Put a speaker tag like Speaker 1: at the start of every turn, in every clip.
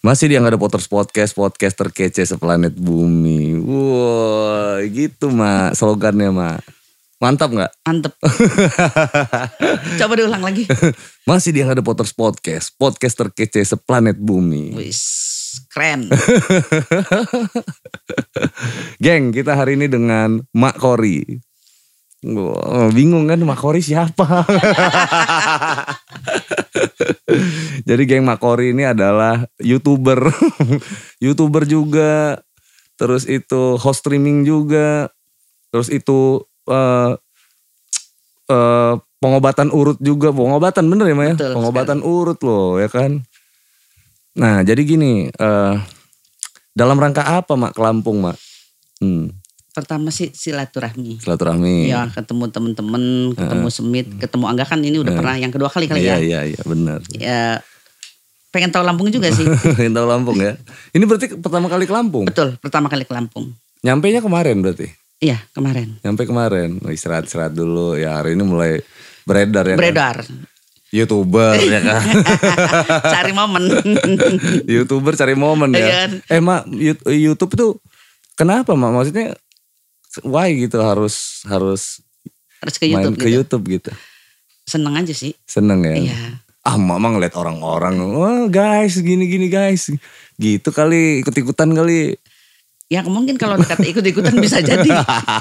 Speaker 1: Masih dia nggak ada Potters Podcast, podcast terkece seplanet bumi. Wow, gitu mak slogannya mak. Mantap nggak?
Speaker 2: Mantep. Coba diulang lagi.
Speaker 1: Masih dia nggak ada Potters Podcast, podcast terkece seplanet bumi.
Speaker 2: Wis, keren.
Speaker 1: Geng, kita hari ini dengan Mak Kori. Wah, bingung kan Mak Kori siapa? Jadi geng Mak Kori ini adalah YouTuber. YouTuber juga. Terus itu host streaming juga. Terus itu eh eh, pengobatan urut juga. Pengobatan bener ya Maya?
Speaker 2: Betul
Speaker 1: pengobatan urut loh ya kan. Nah jadi gini. eh dalam rangka apa Mak ke Lampung Mak? Hmm,
Speaker 2: Pertama sih silaturahmi.
Speaker 1: silaturahmi.
Speaker 2: Ya ketemu temen-temen, ketemu Semit, ketemu Angga kan ini udah pernah yang kedua kali kali
Speaker 1: Iya
Speaker 2: ya.
Speaker 1: iya iya benar.
Speaker 2: Ya pengen tahu Lampung juga sih.
Speaker 1: Pengen tahu Lampung ya. Ini berarti pertama kali ke Lampung.
Speaker 2: Betul, pertama kali ke Lampung.
Speaker 1: Nyampe nya kemarin berarti.
Speaker 2: Iya kemarin.
Speaker 1: Nyampe kemarin. Oh, Istirahat-istirahat dulu. Ya hari ini mulai beredar ya. kan?
Speaker 2: Beredar.
Speaker 1: Youtuber ya kan.
Speaker 2: Cari momen.
Speaker 1: Youtuber cari momen ya.
Speaker 2: Iya.
Speaker 1: Eh mak YouTube itu kenapa mak? Maksudnya why gitu harus harus
Speaker 2: Harus ke
Speaker 1: main
Speaker 2: YouTube
Speaker 1: ke
Speaker 2: gitu.
Speaker 1: YouTube gitu.
Speaker 2: Seneng aja sih.
Speaker 1: Seneng ya.
Speaker 2: Iya.
Speaker 1: Ah mama ngeliat orang-orang. Wah guys gini gini guys. Gitu kali ikut-ikutan kali.
Speaker 2: Ya mungkin kalau kata ikut-ikutan bisa jadi.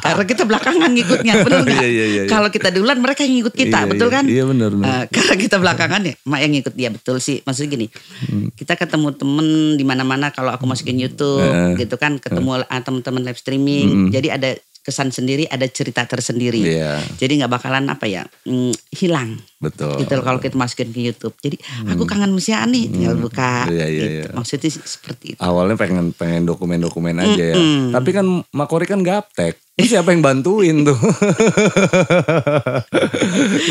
Speaker 2: Karena kita belakangan ngikutnya. Benar nggak?
Speaker 1: Iya, iya, iya, iya.
Speaker 2: Kalau kita duluan mereka yang ngikut
Speaker 1: Iya,
Speaker 2: kita. betul
Speaker 1: iya.
Speaker 2: kan?
Speaker 1: Iya benar benar.
Speaker 2: Eh, karena kita belakangan ya, mak yang ngikut dia betul sih. Maksudnya gini,
Speaker 1: Hmm.
Speaker 2: kita ketemu temen di mana-mana kalau aku masukin YouTube,
Speaker 1: Eh.
Speaker 2: gitu kan, ketemu ah, teman-teman live streaming. Jadi ada kesan sendiri, ada cerita tersendiri.
Speaker 1: Iya
Speaker 2: Jadi nggak bakalan apa ya, mm, hilang.
Speaker 1: betul.
Speaker 2: Gitu kalau kita masukin ke YouTube. Jadi aku kangen Musia nih, tinggal buka.
Speaker 1: Hmm. Iya, iya,
Speaker 2: gitu.
Speaker 1: iya.
Speaker 2: Maksudnya seperti itu.
Speaker 1: awalnya pengen pengen dokumen-dokumen aja ya.
Speaker 2: Mm-mm.
Speaker 1: Tapi kan Makori kan gaptek. Terus siapa yang bantuin tuh?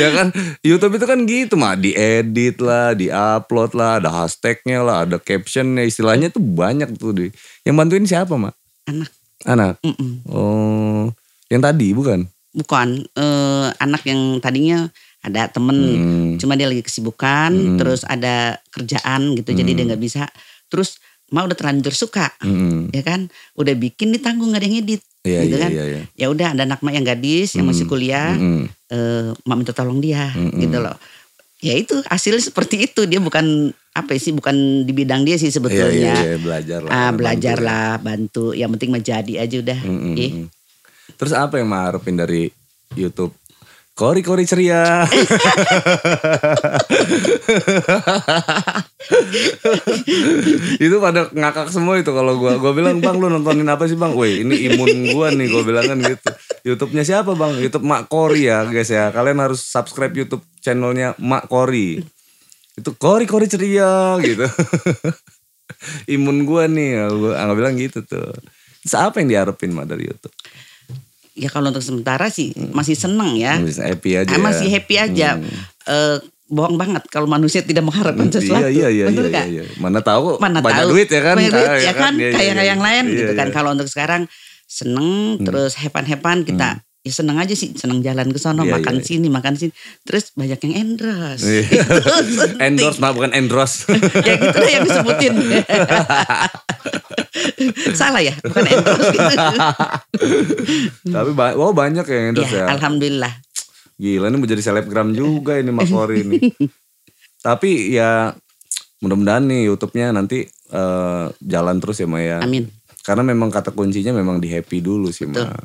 Speaker 1: ya kan YouTube itu kan gitu mah diedit lah, diupload lah, ada hashtagnya lah, ada captionnya, istilahnya tuh banyak tuh di. Yang bantuin siapa mak?
Speaker 2: Anak,
Speaker 1: Anak.
Speaker 2: mm-mm.
Speaker 1: Oh, yang tadi bukan?
Speaker 2: bukan eh, anak yang tadinya ada temen,
Speaker 1: Hmm.
Speaker 2: cuma dia lagi kesibukan, terus ada kerjaan gitu, jadi dia nggak bisa. Terus mak udah terlanjur suka,
Speaker 1: Mm-mm.
Speaker 2: ya kan? Udah bikin ditanggung nggak ada yang edit,
Speaker 1: Iya
Speaker 2: gitu
Speaker 1: iya
Speaker 2: kan?
Speaker 1: iya. iya.
Speaker 2: Ya udah ada anak mak yang gadis yang masih kuliah,
Speaker 1: Mm-mm.
Speaker 2: eh, mak minta tolong dia,
Speaker 1: Mm-mm.
Speaker 2: gitu loh. Ya itu hasilnya seperti itu dia bukan apa sih bukan di bidang dia sih
Speaker 1: Iya
Speaker 2: sebetulnya.
Speaker 1: iya iya belajar lah.
Speaker 2: Ah,
Speaker 1: bantu
Speaker 2: belajar
Speaker 1: ya.
Speaker 2: lah, bantu. Yang penting menjadi aja udah.
Speaker 1: Mm-mm.
Speaker 2: Ih,
Speaker 1: Terus apa yang mak harapin dari YouTube? Kori kori ceria. itu pada ngakak semua itu kalau gua gua bilang bang lu nontonin apa sih bang? Woi ini imun gua nih gua bilang kan gitu. YouTube-nya siapa bang? YouTube Mak Kori ya guys ya. Kalian harus subscribe YouTube channelnya Mak Kori. Itu Kori Kori ceria gitu. imun gua nih, gua gua bilang gitu tuh. Terus apa yang diharapin mak dari YouTube?
Speaker 2: ya kalau untuk sementara sih masih seneng ya.
Speaker 1: Bisa happy aja.
Speaker 2: Ah,
Speaker 1: ya.
Speaker 2: masih happy aja. Eh, bohong banget kalau manusia tidak mengharapkan sesuatu.
Speaker 1: Iya iya iya
Speaker 2: Bener
Speaker 1: iya,
Speaker 2: nggak?
Speaker 1: iya. Mana tahu
Speaker 2: Mana
Speaker 1: banyak
Speaker 2: tahu
Speaker 1: duit ya kan.
Speaker 2: banyak duit
Speaker 1: Ah,
Speaker 2: ya kan
Speaker 1: Iya,
Speaker 2: kayak
Speaker 1: iya,
Speaker 2: yang lain
Speaker 1: iya,
Speaker 2: gitu kan.
Speaker 1: iya. Hmm.
Speaker 2: Kalau untuk sekarang seneng terus hepan-hepan kita ya seneng aja sih seneng jalan ke sono
Speaker 1: Iya,
Speaker 2: makan
Speaker 1: iya, iya.
Speaker 2: sini makan sini terus banyak yang endorse
Speaker 1: Iya.
Speaker 2: Itu penting.
Speaker 1: Endorse mah bukan endorse.
Speaker 2: ya gitu lah yang disebutin salah ya bukan endorse gitu
Speaker 1: Tapi wow banyak yang endorse ya.
Speaker 2: ya alhamdulillah
Speaker 1: Gila ini mau jadi selebgram juga ini Mas Kori ini. Tapi ya mudah-mudahan nih YouTube-nya nanti eh, jalan terus ya Maya.
Speaker 2: amin
Speaker 1: Karena memang kata kuncinya memang di happy dulu sih
Speaker 2: Betul.
Speaker 1: Ma.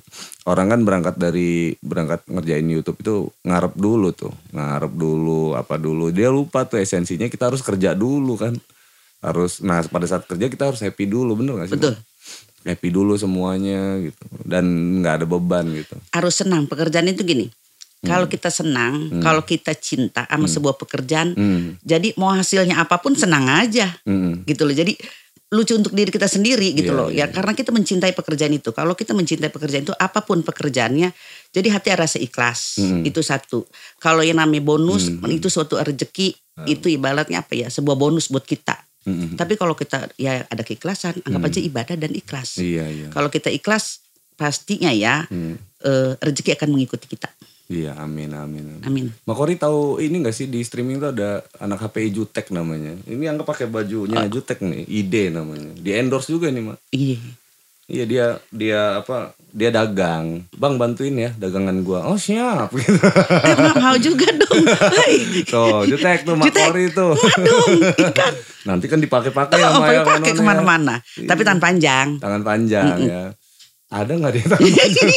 Speaker 1: Orang kan berangkat dari berangkat ngerjain YouTube itu ngarep dulu tuh, ngarep dulu apa dulu. Dia lupa tuh esensinya kita harus kerja dulu kan. Harus nah pada saat kerja kita harus happy dulu bener gak sih? Ma?
Speaker 2: betul
Speaker 1: Happy dulu semuanya gitu dan nggak ada beban gitu.
Speaker 2: harus senang pekerjaan itu gini
Speaker 1: Hmm.
Speaker 2: kalau kita senang kalau kita cinta sama sebuah pekerjaan
Speaker 1: Hmm.
Speaker 2: jadi mau hasilnya apa pun senang aja
Speaker 1: Hmm.
Speaker 2: gitu loh jadi lucu untuk diri kita sendiri gitu
Speaker 1: Iya,
Speaker 2: loh.
Speaker 1: Iya,
Speaker 2: ya karena kita mencintai pekerjaan itu. Kalau kita mencintai pekerjaan itu apa pun pekerjaannya jadi hati ada rasa ikhlas
Speaker 1: Hmm.
Speaker 2: itu satu. Kalau yang namanya bonus itu suatu rezeki itu ibaratnya apa ya? Sebuah bonus buat kita.
Speaker 1: Hmm.
Speaker 2: tapi kalau kita ya ada keikhlasan anggap aja ibadah dan ikhlas.
Speaker 1: Iya iya.
Speaker 2: kalau kita ikhlas pastinya ya
Speaker 1: Hmm.
Speaker 2: eh, rezeki akan mengikuti kita
Speaker 1: Iya, amin, amin. amin.
Speaker 2: Amin.
Speaker 1: Makori tahu ini gak sih di streaming tuh ada anak HPI Jutek namanya. Ini anggap pakai bajunya Jutek nih, ide namanya. Di endorse juga nih, Mak.
Speaker 2: Iya.
Speaker 1: Iya dia dia apa? Dia dagang. Bang bantuin ya dagangan gua. Oh siap. Gitu.
Speaker 2: Eh, mau juga dong.
Speaker 1: Tuh, Jutek tuh
Speaker 2: Jutek.
Speaker 1: Makori tuh.
Speaker 2: Dong, ikan.
Speaker 1: Nanti kan dipakai-pakai
Speaker 2: Oh,
Speaker 1: sama ya
Speaker 2: pakai
Speaker 1: kononnya.
Speaker 2: ke mana-mana. Tapi tangan panjang.
Speaker 1: Tangan panjang ya. Ada nggak panjang?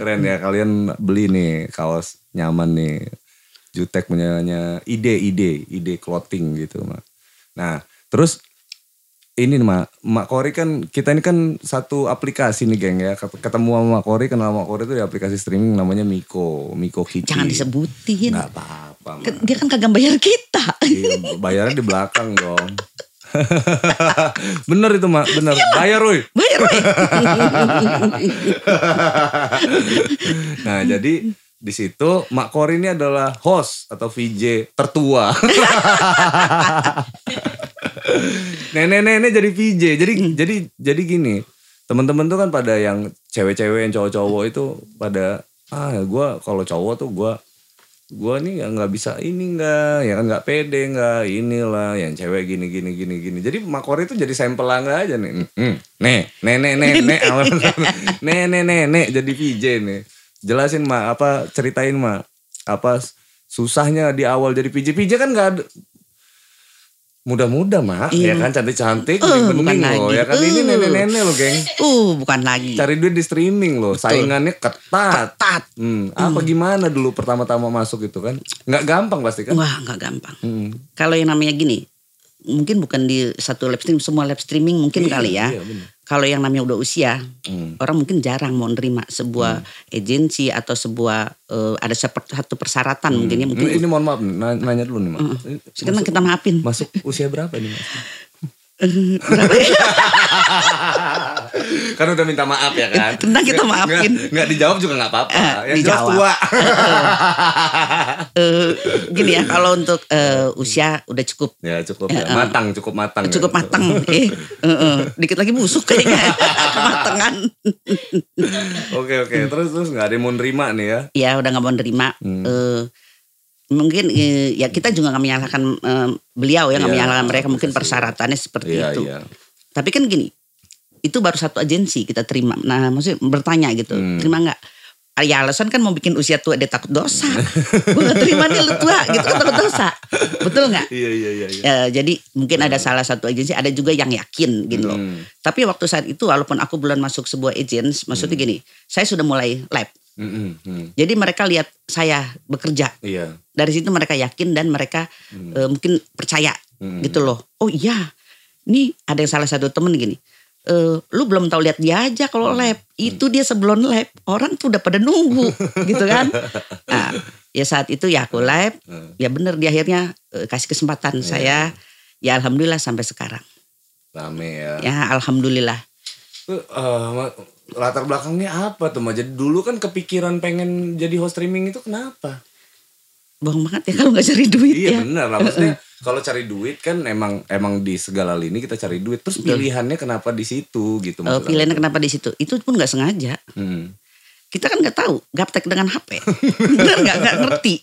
Speaker 1: Keren ya kalian beli nih kaos nyaman nih. Jutek punyanya ide ide ide clothing gitu mak. Nah terus ini nih, mak mak Kori kan kita ini kan satu aplikasi nih geng ya ketemu sama mak Kori kenal mak Kori itu di aplikasi streaming namanya Miko Miko Kiki.
Speaker 2: Jangan disebutin.
Speaker 1: Nggak apa-apa. Mak.
Speaker 2: Dia kan kagak bayar kita.
Speaker 1: Iya, bayarnya di belakang dong. bener itu mak, bener. Bayar woi.
Speaker 2: Bayar, Wei.
Speaker 1: Nah jadi di situ Mak Kori ini adalah host atau VJ tertua. Nenek-nenek jadi VJ. Jadi jadi jadi gini. Teman-teman tuh kan pada yang cewek-cewek yang cowok-cowok itu pada ah gue kalau cowok tuh gue gue nih nggak bisa ini nggak ya kan nggak pede nggak inilah yang cewek gini gini gini gini. Jadi makori itu jadi sampel aja nih. Hmm, nih nenek nenek nenek nenek jadi VJ nih. Jelasin mak apa ceritain mak apa susahnya di awal jadi PJ PJ kan nggak muda-muda mak ya kan cantik-cantik
Speaker 2: bukan
Speaker 1: bening loh
Speaker 2: lagi.
Speaker 1: ya kan ini
Speaker 2: Eh.
Speaker 1: nenek-nenek loh geng
Speaker 2: Uh, bukan lagi.
Speaker 1: cari duit di streaming loh saingannya ketat
Speaker 2: Ketat.
Speaker 1: Hmm, apa gimana dulu pertama-tama masuk itu kan? Nggak gampang pasti kan?
Speaker 2: Wah, nggak gampang.
Speaker 1: Hmm.
Speaker 2: Kalau yang namanya gini, mungkin bukan di satu live stream, semua live streaming mungkin
Speaker 1: Iya,
Speaker 2: kali ya.
Speaker 1: iya, bener.
Speaker 2: Kalau yang namanya udah usia,
Speaker 1: Hmm.
Speaker 2: orang mungkin jarang mau nerima sebuah agensi atau sebuah eh, ada satu persyaratan mungkin ya mungkin.
Speaker 1: Ini, mohon maaf, nanya, nanya dulu nih, Mak. Ini
Speaker 2: Sekarang kita maafin.
Speaker 1: masuk usia berapa nih, Mas?
Speaker 2: Berapa ya?
Speaker 1: kan udah minta maaf ya kan?
Speaker 2: Tentang kita maafin.
Speaker 1: Nggak, nggak dijawab juga nggak apa-apa.
Speaker 2: Eh,
Speaker 1: Yang
Speaker 2: dijawab.
Speaker 1: tua.
Speaker 2: Eh, gini ya, kalau untuk eh, usia udah cukup
Speaker 1: ya cukup ya. Matang, cukup matang. ya.
Speaker 2: cukup matang. Eh, eh, eh, dikit lagi busuk kayaknya kematangan.
Speaker 1: Oke oke. Terus terus nggak ada yang mau nerima nih ya?
Speaker 2: ya udah nggak mau nerima.
Speaker 1: Hmm.
Speaker 2: Eh, mungkin eh, ya kita juga nggak menyalahkan eh, beliau ya nggak
Speaker 1: Iya,
Speaker 2: menyalahkan mereka mungkin persyaratannya seperti
Speaker 1: Iya
Speaker 2: itu.
Speaker 1: iya.
Speaker 2: Tapi kan gini, itu baru satu agensi kita terima. Nah maksudnya bertanya gitu,
Speaker 1: Hmm.
Speaker 2: terima nggak? Ya alasan kan mau bikin usia tua dia takut dosa. Gue gak terima nih lu tua gitu kan takut dosa. Betul nggak?
Speaker 1: Iya iya iya. iya.
Speaker 2: Ya, jadi mungkin ada salah satu agensi, ada juga yang yakin gitu loh.
Speaker 1: Hmm.
Speaker 2: Tapi waktu saat itu walaupun aku belum masuk sebuah agensi, maksudnya gini, saya sudah mulai lab.
Speaker 1: Hmm, hmm, hmm.
Speaker 2: Jadi mereka lihat saya bekerja.
Speaker 1: Iya.
Speaker 2: Dari situ mereka yakin dan mereka eh, mungkin percaya
Speaker 1: Hmm.
Speaker 2: gitu loh. Oh iya, ini ada yang salah satu temen gini. Eh, lu belum tahu lihat dia aja kalau
Speaker 1: Hmm.
Speaker 2: lab. Itu dia sebelum lab. Orang tuh udah pada nunggu gitu kan. Nah, ya saat itu ya aku lab.
Speaker 1: Hmm.
Speaker 2: Ya bener di akhirnya eh, kasih kesempatan saya. Ya alhamdulillah sampai sekarang.
Speaker 1: Rame ya.
Speaker 2: Ya alhamdulillah.
Speaker 1: Ma- latar belakangnya apa tuh Ma? Jadi dulu kan kepikiran pengen jadi host streaming itu kenapa?
Speaker 2: Bohong banget ya kalau nggak cari duit
Speaker 1: Iya
Speaker 2: ya.
Speaker 1: benar lah maksudnya kalau cari duit kan emang emang di segala lini kita cari duit terus pilihannya kenapa di situ gitu
Speaker 2: Eh,
Speaker 1: maksudnya.
Speaker 2: pilihannya kenapa di situ? Itu pun nggak sengaja.
Speaker 1: Hmm.
Speaker 2: Kita kan nggak tahu gaptek dengan HP. Bener nggak nggak ngerti.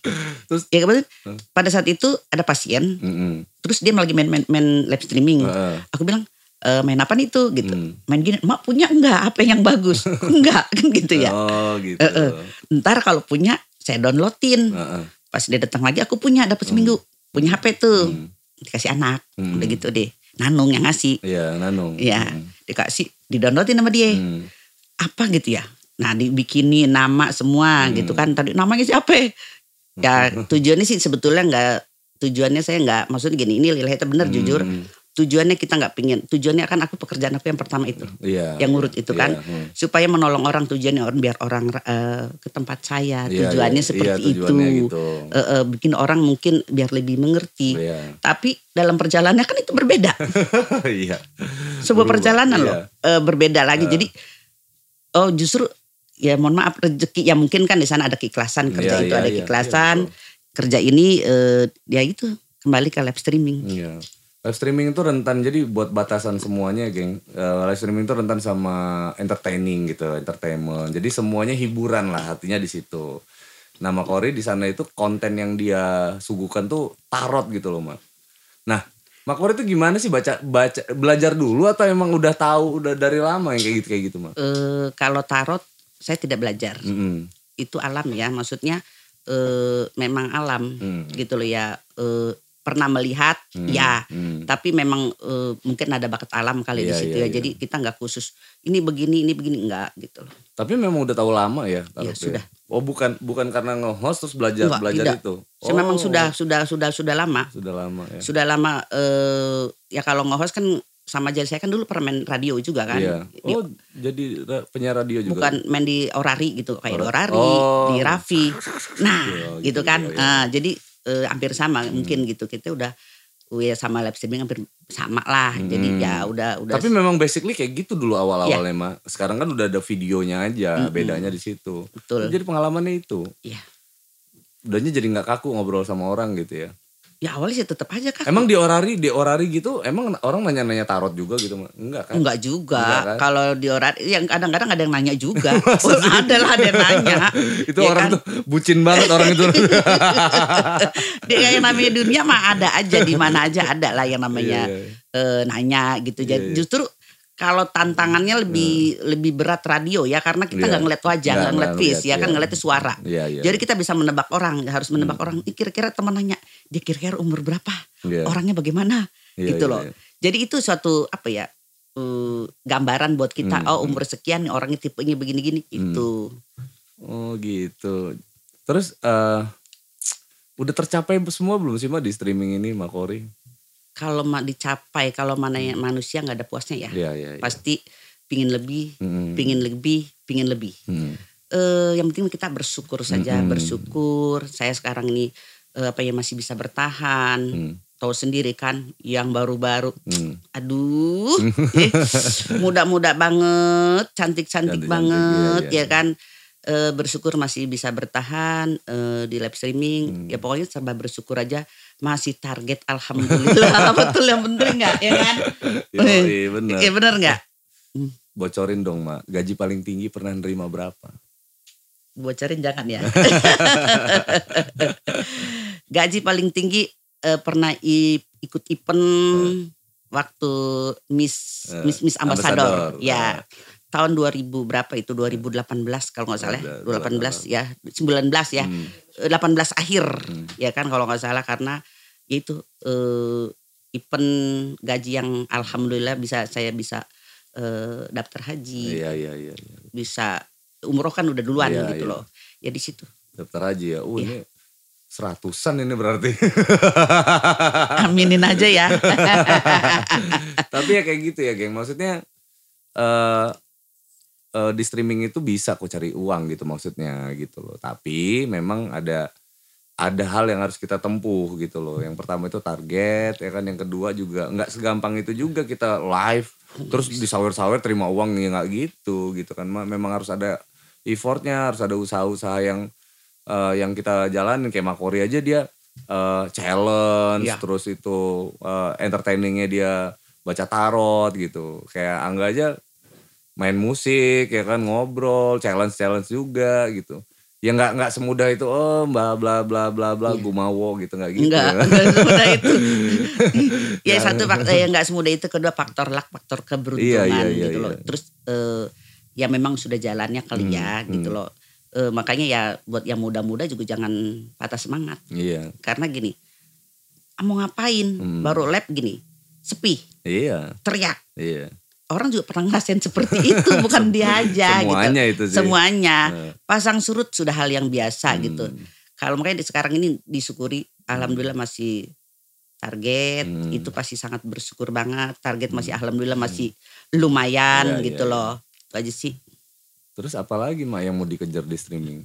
Speaker 1: Terus
Speaker 2: Ya kebetulan pada saat itu ada pasien,
Speaker 1: Mm-mm.
Speaker 2: terus dia lagi main main, main live streaming.
Speaker 1: Heeh.
Speaker 2: Aku bilang e, main apa nih tuh gitu.
Speaker 1: Hmm.
Speaker 2: Main gini, mak punya enggak HP yang bagus? enggak kan gitu ya.
Speaker 1: Oh gitu.
Speaker 2: Eh, eh. Ntar kalau punya saya downloadin.
Speaker 1: Heeh.
Speaker 2: Pas dia datang lagi aku punya dapat seminggu. Punya HP tuh.
Speaker 1: Hmm.
Speaker 2: Dikasih anak.
Speaker 1: Hmm.
Speaker 2: Udah gitu deh. Nanung yang ngasih.
Speaker 1: Iya Nanung.
Speaker 2: Iya,
Speaker 1: Hmm.
Speaker 2: dikasih di-downloadin sama dia.
Speaker 1: Hmm.
Speaker 2: Apa gitu ya. Nah, dibikinin nama semua
Speaker 1: Hmm.
Speaker 2: gitu kan. Tadi namanya siapa? Ya, tujuannya sih sebetulnya enggak tujuannya saya enggak maksudnya gini, ini lillahi ta'ala benar jujur. Tujuannya kita nggak pingin. Tujuannya kan aku pekerjaan aku yang pertama itu.
Speaker 1: Iya.
Speaker 2: yang ngurut itu kan
Speaker 1: Iya, hmm.
Speaker 2: supaya menolong orang tujuannya orang biar orang eh, ke tempat saya
Speaker 1: Iya,
Speaker 2: tujuannya
Speaker 1: iya,
Speaker 2: seperti
Speaker 1: iya, tujuannya
Speaker 2: itu
Speaker 1: gitu.
Speaker 2: Eh, eh, bikin orang mungkin biar lebih mengerti
Speaker 1: Iya.
Speaker 2: tapi dalam perjalanannya kan itu berbeda
Speaker 1: Iya.
Speaker 2: sebuah
Speaker 1: Berubah,
Speaker 2: perjalanan
Speaker 1: iya.
Speaker 2: loh eh, berbeda lagi
Speaker 1: Eh.
Speaker 2: jadi oh justru ya mohon maaf rezeki ya mungkin kan di sana ada keikhlasan kerja
Speaker 1: Iya,
Speaker 2: itu
Speaker 1: iya,
Speaker 2: ada
Speaker 1: iya,
Speaker 2: keikhlasan
Speaker 1: iya,
Speaker 2: kerja ini eh, ya itu kembali ke live streaming
Speaker 1: Iya. Live streaming itu rentan jadi buat batasan semuanya, geng. Eh, live streaming itu rentan sama entertaining gitu, entertainment. Jadi semuanya hiburan lah, hatinya di situ. Nama Kori di sana itu konten yang dia suguhkan tuh tarot gitu loh, Mak. Nah, Mak Kori itu gimana sih baca baca belajar dulu atau emang udah tahu udah dari lama yang kayak gitu kayak gitu, Mak?
Speaker 2: Eh, kalau tarot saya tidak belajar.
Speaker 1: Mm-mm.
Speaker 2: Itu alam ya, maksudnya eh, memang alam
Speaker 1: Hmm.
Speaker 2: gitu loh ya. Eh, pernah melihat
Speaker 1: Hmm.
Speaker 2: ya,
Speaker 1: Hmm.
Speaker 2: tapi memang eh, mungkin ada bakat alam kali di
Speaker 1: Iya,
Speaker 2: situ
Speaker 1: iya,
Speaker 2: ya.
Speaker 1: iya.
Speaker 2: Jadi kita nggak khusus ini begini, ini begini enggak gitu loh.
Speaker 1: Tapi memang udah tahu lama ya, tarot
Speaker 2: Iya, sudah.
Speaker 1: Oh, bukan bukan karena nge-host terus belajar
Speaker 2: Enggak,
Speaker 1: belajar
Speaker 2: tidak.
Speaker 1: itu.
Speaker 2: Saya
Speaker 1: Oh,
Speaker 2: memang sudah sudah sudah sudah lama.
Speaker 1: sudah lama ya.
Speaker 2: Sudah lama eh ya kalau nge-host kan sama jadi saya kan dulu pernah main radio juga kan.
Speaker 1: Iya.
Speaker 2: Di-
Speaker 1: Oh, jadi ra- penyiar radio juga.
Speaker 2: bukan main di Orari gitu kayak di
Speaker 1: Ora-
Speaker 2: Orari,
Speaker 1: Oh.
Speaker 2: di Raffi. Nah,
Speaker 1: Iya,
Speaker 2: gitu
Speaker 1: gitu,
Speaker 2: kan.
Speaker 1: iya, iya.
Speaker 2: Nah, jadi eh, hampir sama mungkin gitu. Kita udah ya sama live streaming hampir sama lah. Jadi
Speaker 1: Hmm.
Speaker 2: ya udah udah
Speaker 1: Tapi memang basically kayak gitu dulu awal-awalnya mah. Sekarang kan udah ada videonya aja,
Speaker 2: Mm-mm.
Speaker 1: bedanya di situ.
Speaker 2: betul.
Speaker 1: Jadi pengalamannya itu.
Speaker 2: Iya.
Speaker 1: Udahnya jadi nggak kaku ngobrol sama orang gitu ya.
Speaker 2: Ya awalnya sih tetap aja kan.
Speaker 1: Emang di orari, di orari gitu, emang orang nanya-nanya tarot juga gitu? Enggak kan?
Speaker 2: Enggak juga.
Speaker 1: Enggak kan?
Speaker 2: Kalau di Orari yang kadang-kadang ada yang nanya juga. oh, ada lah ada yang nanya.
Speaker 1: itu
Speaker 2: Ya
Speaker 1: orang
Speaker 2: kan?
Speaker 1: tuh bucin banget orang itu.
Speaker 2: Dia yang namanya dunia mah ada aja di mana aja ada lah yang namanya
Speaker 1: Iya, iya.
Speaker 2: eh, nanya gitu.
Speaker 1: Iya,
Speaker 2: Jadi
Speaker 1: iya.
Speaker 2: justru kalau tantangannya lebih lebih berat radio ya karena kita
Speaker 1: Iya.
Speaker 2: nggak ngeliat wajah,
Speaker 1: Nggak,
Speaker 2: ngeliat face
Speaker 1: ngeliat,
Speaker 2: ya kan
Speaker 1: iya.
Speaker 2: ngeliatnya suara.
Speaker 1: Iya, iya.
Speaker 2: Jadi kita bisa menebak orang, harus menebak orang. Ih, kira-kira teman nanya, dia kira-kira umur berapa?
Speaker 1: Iya.
Speaker 2: Orangnya bagaimana?
Speaker 1: Iya,
Speaker 2: gitu
Speaker 1: iya,
Speaker 2: loh.
Speaker 1: iya.
Speaker 2: Jadi itu suatu apa ya? eh, gambaran buat kita
Speaker 1: Hmm,
Speaker 2: oh umur sekian orangnya tipenya begini-gini itu.
Speaker 1: Oh gitu. Terus eh udah tercapai semua belum sih mah di streaming ini Makori?
Speaker 2: Kalau dicapai kalau mana yang manusia nggak ada puasnya ya.
Speaker 1: Iya iya. iya.
Speaker 2: Pasti pingin lebih,
Speaker 1: Mm-mm.
Speaker 2: pingin lebih, pingin lebih.
Speaker 1: Mm.
Speaker 2: eh yang penting kita bersyukur saja,
Speaker 1: Mm-mm.
Speaker 2: bersyukur. Saya sekarang ini eh, apa ya masih bisa bertahan.
Speaker 1: Mm.
Speaker 2: Tahu sendiri kan, yang baru-baru,
Speaker 1: Mm.
Speaker 2: aduh, eh, muda-muda banget, cantik-cantik
Speaker 1: Cantik-cantik,
Speaker 2: banget,
Speaker 1: iya, iya.
Speaker 2: ya kan. Eh, bersyukur masih bisa bertahan eh, di live streaming.
Speaker 1: Hmm.
Speaker 2: Ya pokoknya serba bersyukur aja. Masih target, alhamdulillah. Betul yang penting nggak, ya kan?
Speaker 1: Yoi, bener.
Speaker 2: Iya bener nggak?
Speaker 1: Bocorin dong mak. Gaji paling tinggi pernah nerima berapa?
Speaker 2: bocorin jangan ya. Gaji paling tinggi eh, pernah i- ikut event waktu Miss
Speaker 1: Eh,
Speaker 2: Miss Miss Ambassador.
Speaker 1: Ambassador.
Speaker 2: Ya. Tahun 2000 berapa itu 2018 kalau nggak salah. ya.
Speaker 1: Ada,
Speaker 2: 2018 ya, 19 ya.
Speaker 1: Hmm.
Speaker 2: Eh, 18 akhir
Speaker 1: Hmm.
Speaker 2: ya kan kalau nggak salah karena ya itu eh, event gaji yang alhamdulillah bisa saya bisa eh, daftar haji,
Speaker 1: Iya iya iya. iya.
Speaker 2: bisa umroh kan udah duluan
Speaker 1: Iya,
Speaker 2: gitu
Speaker 1: iya.
Speaker 2: loh. Ya di situ.
Speaker 1: Daftar haji ya. Oh
Speaker 2: Iya.
Speaker 1: ini seratusan ini berarti.
Speaker 2: Aminin aja ya.
Speaker 1: Tapi ya kayak gitu ya geng. Maksudnya eh eh, di streaming itu bisa kok cari uang gitu maksudnya gitu loh. Tapi memang ada ada hal yang harus kita tempuh gitu loh. Yang pertama itu target ya kan. Yang kedua juga nggak segampang itu juga kita live terus disawer-sawer terima uang ya nggak gitu gitu kan. Ma- Memang harus ada effortnya, harus ada usaha-usaha yang eh, yang kita jalanin kayak Makori aja dia eh, challenge
Speaker 2: Iya.
Speaker 1: terus itu eh, entertainingnya dia baca tarot gitu. Kayak Angga aja main musik ya kan ngobrol challenge challenge juga gitu ya nggak nggak semudah itu oh bla bla bla bla bla
Speaker 2: Iya.
Speaker 1: gumawo gitu nggak gitu
Speaker 2: Enggak,
Speaker 1: ya.
Speaker 2: semudah itu. ya satu faktor yang enggak semudah itu, kedua faktor luck, faktor keberuntungan
Speaker 1: Iya, iya, iya,
Speaker 2: gitu loh.
Speaker 1: iya.
Speaker 2: Terus eh, ya memang sudah jalannya kali
Speaker 1: Hmm,
Speaker 2: ya gitu
Speaker 1: hmm.
Speaker 2: loh. Eh, makanya ya buat yang muda-muda juga jangan patah semangat
Speaker 1: iya
Speaker 2: karena gini. ah, Mau ngapain?
Speaker 1: Hmm.
Speaker 2: Baru lab gini. Sepi,
Speaker 1: iya
Speaker 2: teriak.
Speaker 1: iya
Speaker 2: Orang juga pernah ngerasain seperti itu, bukan dia aja gitu.
Speaker 1: semuanya itu sih
Speaker 2: Semuanya.
Speaker 1: Eh,
Speaker 2: Pasang surut sudah hal yang biasa
Speaker 1: hmm.
Speaker 2: gitu. Kalau makanya di sekarang ini disyukuri, alhamdulillah masih target
Speaker 1: Hmm.
Speaker 2: itu pasti sangat bersyukur banget. Target masih
Speaker 1: Hmm.
Speaker 2: alhamdulillah masih lumayan
Speaker 1: Iya,
Speaker 2: gitu
Speaker 1: iya,
Speaker 2: loh. Itu aja sih.
Speaker 1: terus apa lagi mak yang mau dikejar di streaming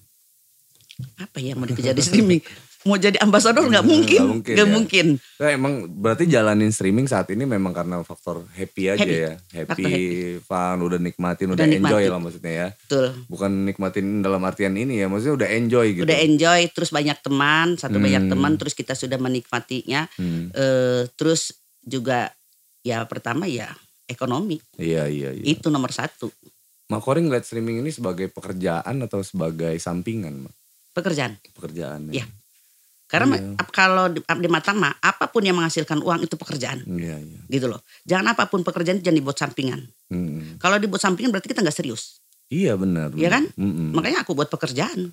Speaker 2: Apa ya mau dikejar di streaming? Mau jadi ambasador nggak
Speaker 1: Hmm,
Speaker 2: mungkin,
Speaker 1: nggak mungkin, ya.
Speaker 2: mungkin.
Speaker 1: Nah, emang berarti jalanin streaming saat ini memang karena faktor happy aja
Speaker 2: Happy.
Speaker 1: ya happy,
Speaker 2: Faktor
Speaker 1: fun udah nikmatin udah,
Speaker 2: Udah
Speaker 1: enjoy
Speaker 2: nikmatin.
Speaker 1: lah maksudnya ya
Speaker 2: Betul.
Speaker 1: bukan nikmatin dalam artian ini ya maksudnya udah enjoy gitu
Speaker 2: Udah enjoy, terus banyak teman, satu
Speaker 1: Hmm.
Speaker 2: banyak teman, terus kita sudah menikmatinya.
Speaker 1: Hmm.
Speaker 2: eh terus juga ya pertama ya ekonomi
Speaker 1: Iya iya iya.
Speaker 2: itu nomor satu
Speaker 1: Mak Kori ngeliat streaming ini sebagai pekerjaan atau sebagai sampingan, Mak?
Speaker 2: pekerjaan.
Speaker 1: Pekerjaan.
Speaker 2: Iya. Karena ap- kalau di, di mata mah apa pun yang menghasilkan uang itu pekerjaan
Speaker 1: Iya iya.
Speaker 2: gitu loh. Jangan apa pun pekerjaan itu jangan dibuat sampingan.
Speaker 1: Mm.
Speaker 2: Kalau dibuat sampingan berarti kita nggak serius.
Speaker 1: Iya benar.
Speaker 2: Iya kan?
Speaker 1: benar. Mm-mm.
Speaker 2: Makanya aku buat pekerjaan.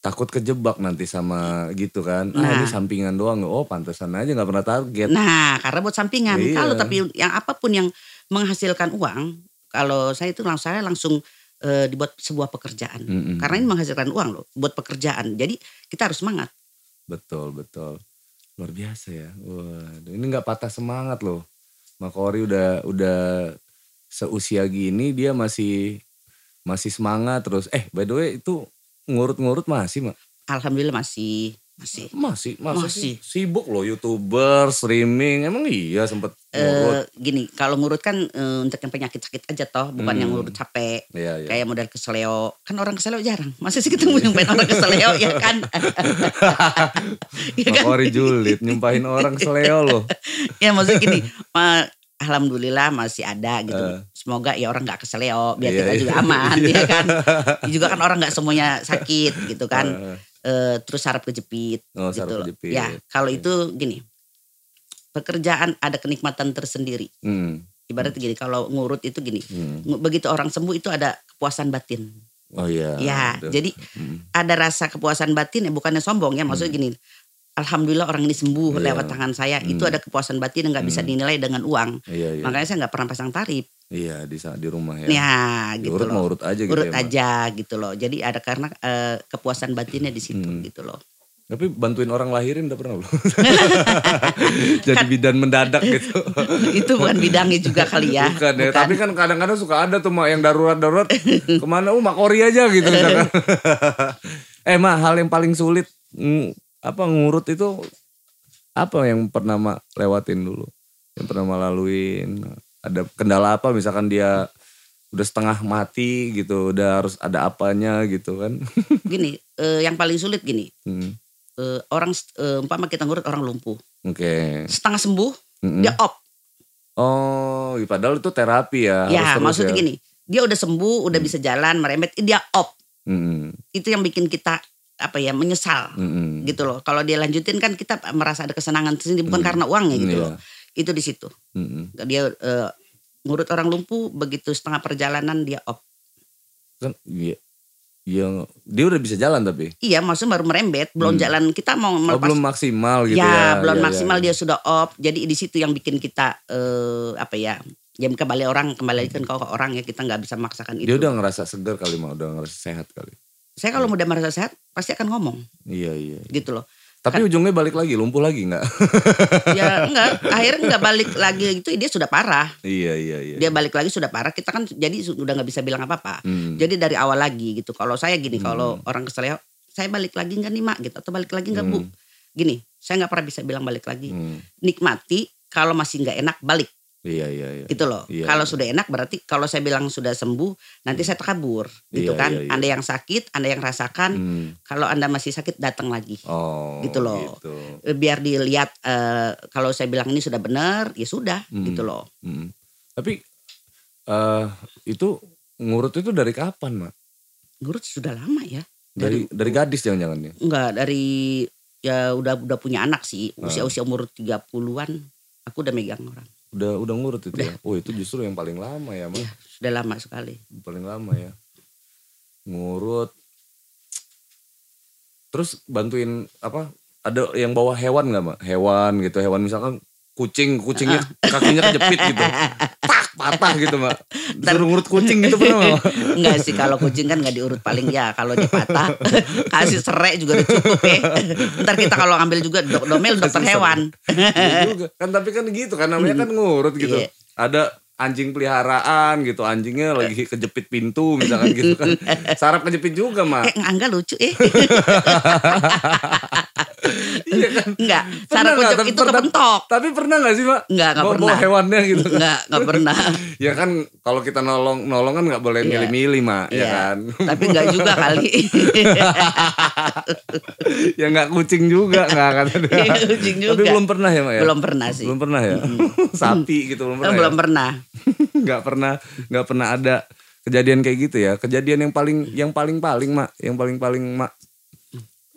Speaker 1: Takut kejebak nanti sama gitu kan. Ah
Speaker 2: Nah.
Speaker 1: ini sampingan doang. Oh pantesan aja nggak pernah target.
Speaker 2: Nah, karena buat sampingan.
Speaker 1: Iya.
Speaker 2: Kalau tapi yang apa pun yang menghasilkan uang, kalau saya itu langsung saya langsung eh, dibuat sebuah pekerjaan.
Speaker 1: Mm-mm.
Speaker 2: Karena ini menghasilkan uang loh, buat pekerjaan. Jadi kita harus semangat.
Speaker 1: Betul betul. Luar biasa ya. Waduh, ini nggak patah semangat loh. Makori udah udah seusia gini dia masih masih semangat terus. Eh by the way itu ngurut-ngurut masih mak?
Speaker 2: Alhamdulillah masih masih.
Speaker 1: Masih, masa sih?
Speaker 2: Masih.
Speaker 1: Sibuk loh youtuber, streaming. Emang iya sempet ngurut.
Speaker 2: Eh, gini, kalau ngurut kan eh, untuk yang penyakit sakit aja toh, bukan
Speaker 1: Hmm.
Speaker 2: yang ngurut capek.
Speaker 1: Iya iya.
Speaker 2: Kayak model keseleo. Kan orang keseleo jarang. Masa sih ketemu yang pengen orang keseleo ya kan? ya kan?
Speaker 1: Makori julid nyumpahin orang seleo loh.
Speaker 2: ya maksudnya gini ma- alhamdulillah masih ada gitu
Speaker 1: Eh.
Speaker 2: semoga ya orang nggak keseleo biar
Speaker 1: Iya,
Speaker 2: kita
Speaker 1: iya.
Speaker 2: juga aman ya kan juga kan orang nggak semuanya sakit gitu kan
Speaker 1: Eh,
Speaker 2: Eh, terus saraf kejepit
Speaker 1: Oh,
Speaker 2: gitu
Speaker 1: saraf
Speaker 2: loh.
Speaker 1: kejepit.
Speaker 2: ya kalau itu gini pekerjaan ada kenikmatan tersendiri
Speaker 1: hmm,
Speaker 2: ibaratnya gini kalau ngurut itu gini
Speaker 1: hmm.
Speaker 2: begitu orang sembuh itu ada kepuasan batin
Speaker 1: Oh iya.
Speaker 2: ya
Speaker 1: Aduh.
Speaker 2: jadi
Speaker 1: Hmm.
Speaker 2: ada rasa kepuasan batin ya bukannya sombong ya maksudnya gini Alhamdulillah orang ini sembuh
Speaker 1: Iya.
Speaker 2: lewat tangan saya itu
Speaker 1: Hmm.
Speaker 2: ada kepuasan batin yang nggak bisa
Speaker 1: Hmm.
Speaker 2: dinilai dengan uang
Speaker 1: Iya iya.
Speaker 2: makanya saya nggak pernah pasang tarif
Speaker 1: Iya di sa- di rumah ya.
Speaker 2: ya gitu
Speaker 1: urut
Speaker 2: loh
Speaker 1: mau urut aja gitu
Speaker 2: urut
Speaker 1: ya.
Speaker 2: Aja gitu loh jadi ada karena eh, kepuasan batinnya di situ
Speaker 1: Hmm.
Speaker 2: gitu loh
Speaker 1: Tapi bantuin orang lahirin udah pernah belum? Jadi bidan mendadak gitu.
Speaker 2: itu bukan bidangnya juga kali ya
Speaker 1: Bukan ya, tapi kan kadang-kadang suka ada tuh mak yang darurat-darurat ke mana? Oh makori aja gitu eh mak hal yang paling sulit ng- apa ngurut itu apa yang pernah mak lewatin dulu? Yang pernah mak laluin? Ada kendala apa misalkan dia udah setengah mati gitu, udah harus ada apanya gitu kan?
Speaker 2: gini eh, yang paling sulit gini
Speaker 1: Hmm,
Speaker 2: eh, orang eh, umpama kita ngurut orang lumpuh
Speaker 1: Oke.
Speaker 2: setengah sembuh
Speaker 1: Mm-mm.
Speaker 2: dia op
Speaker 1: Oh, iya, padahal itu terapi ya.
Speaker 2: ya maksudnya
Speaker 1: ya.
Speaker 2: gini dia udah sembuh udah
Speaker 1: Hmm.
Speaker 2: bisa jalan merembet dia op
Speaker 1: Mm-mm,
Speaker 2: itu yang bikin kita apa ya menyesal
Speaker 1: mm-mm.
Speaker 2: gitu loh kalau dia lanjutin kan kita merasa ada kesenangan sendiri bukan
Speaker 1: Hmm.
Speaker 2: karena uangnya gitu
Speaker 1: Iya.
Speaker 2: loh itu di situ
Speaker 1: Mm-mm.
Speaker 2: dia eh, ngurut orang lumpuh begitu setengah perjalanan dia op
Speaker 1: Kan iya. Iya, dia udah bisa jalan tapi.
Speaker 2: iya maksudnya baru merembet belum
Speaker 1: Hmm.
Speaker 2: jalan kita mau
Speaker 1: Oh,
Speaker 2: melepas
Speaker 1: belum maksimal gitu ya.
Speaker 2: ya, belum
Speaker 1: Iya,
Speaker 2: maksimal
Speaker 1: iya.
Speaker 2: dia sudah op jadi di situ yang bikin kita eh, apa ya ya kembali orang kembali kan kau ke orang ya kita nggak bisa maksakan itu
Speaker 1: Dia udah ngerasa segar kali mah, udah ngerasa sehat kali.
Speaker 2: saya kalau udah merasa sehat pasti akan ngomong
Speaker 1: Iya, iya.
Speaker 2: gitu loh
Speaker 1: Tapi ujungnya balik lagi, lumpuh lagi nggak?
Speaker 2: ya enggak akhirnya nggak balik lagi itu dia sudah parah
Speaker 1: iya, iya, iya.
Speaker 2: dia balik lagi sudah parah kita kan jadi su- udah nggak bisa bilang apa apa
Speaker 1: Hmm.
Speaker 2: jadi dari awal lagi gitu kalau saya gini
Speaker 1: Hmm.
Speaker 2: kalau orang keseleo saya balik lagi nggak nih mak gitu atau balik lagi nggak bu
Speaker 1: Hmm.
Speaker 2: gini saya nggak pernah bisa bilang balik lagi
Speaker 1: Hmm.
Speaker 2: nikmati kalau masih nggak enak balik
Speaker 1: Iya, iya, iya.
Speaker 2: gitu loh
Speaker 1: Iya,
Speaker 2: kalau
Speaker 1: iya.
Speaker 2: sudah enak berarti kalau saya bilang sudah sembuh nanti saya terkabur gitu
Speaker 1: Iya,
Speaker 2: kan
Speaker 1: iya, iya.
Speaker 2: anda yang sakit anda yang rasakan
Speaker 1: Hmm.
Speaker 2: kalau anda masih sakit datang lagi
Speaker 1: Oh,
Speaker 2: Gitu loh.
Speaker 1: Gitu.
Speaker 2: Eh, biar dilihat eh, kalau saya bilang ini sudah benar ya sudah
Speaker 1: Hmm.
Speaker 2: gitu loh
Speaker 1: Hmm. Tapi eh itu ngurut itu dari kapan, Mak?
Speaker 2: ngurut sudah lama ya
Speaker 1: Dari dari gadis jangan-jangan ya?
Speaker 2: enggak dari ya udah udah punya anak sih
Speaker 1: Ah.
Speaker 2: usia-usia umur 30-an aku udah megang orang
Speaker 1: Udah udah ngurut itu
Speaker 2: Udah.
Speaker 1: ya? Oh, itu justru yang paling lama ya, Mak.
Speaker 2: Iya. sudah lama sekali
Speaker 1: paling lama ya ngurut terus bantuin apa ada yang bawa hewan nggak mak hewan gitu hewan misalkan kucing kucingnya kakinya kejepit gitu patah gitu mak disuruh ngurut kucing gitu pernah Mak?
Speaker 2: enggak sih kalau kucing kan nggak diurut paling ya kalau dia patah kasih serai juga udah cukup ya. Ntar kita kalau ngambil juga dok domel dokter
Speaker 1: Kasih
Speaker 2: hewan.
Speaker 1: Iya juga. Kan tapi kan gitu kan namanya kan ngurut gitu.
Speaker 2: Iya.
Speaker 1: ada anjing peliharaan gitu anjingnya lagi kejepit pintu misalkan gitu kan. Sarap kejepit juga mak
Speaker 2: eh enggak lucu eh
Speaker 1: iya kan.
Speaker 2: Enggak,
Speaker 1: Pernah
Speaker 2: cara kucuk
Speaker 1: Tapi
Speaker 2: itu
Speaker 1: pernah-
Speaker 2: kepentok.
Speaker 1: Tapi pernah gak sih, Pak?
Speaker 2: Enggak, enggak
Speaker 1: Bawa- bawa
Speaker 2: pernah.
Speaker 1: hewannya gitu.
Speaker 2: Enggak, enggak pernah.
Speaker 1: ya kan kalau kita nolong nolong kan nggak boleh
Speaker 2: Iya.
Speaker 1: milih-milih, Mak, ya
Speaker 2: Iya.
Speaker 1: kan.
Speaker 2: Tapi enggak juga kali.
Speaker 1: ya nggak kucing juga, nggak akan ada.
Speaker 2: Iya, kucing
Speaker 1: Tapi
Speaker 2: juga.
Speaker 1: belum pernah ya, Mak ya?
Speaker 2: Belum pernah sih.
Speaker 1: Belum pernah ya? Sapi gitu belum pernah. Ya?
Speaker 2: belum pernah.
Speaker 1: nggak pernah nggak pernah ada kejadian kayak gitu ya kejadian yang paling yang paling paling mak yang paling paling mak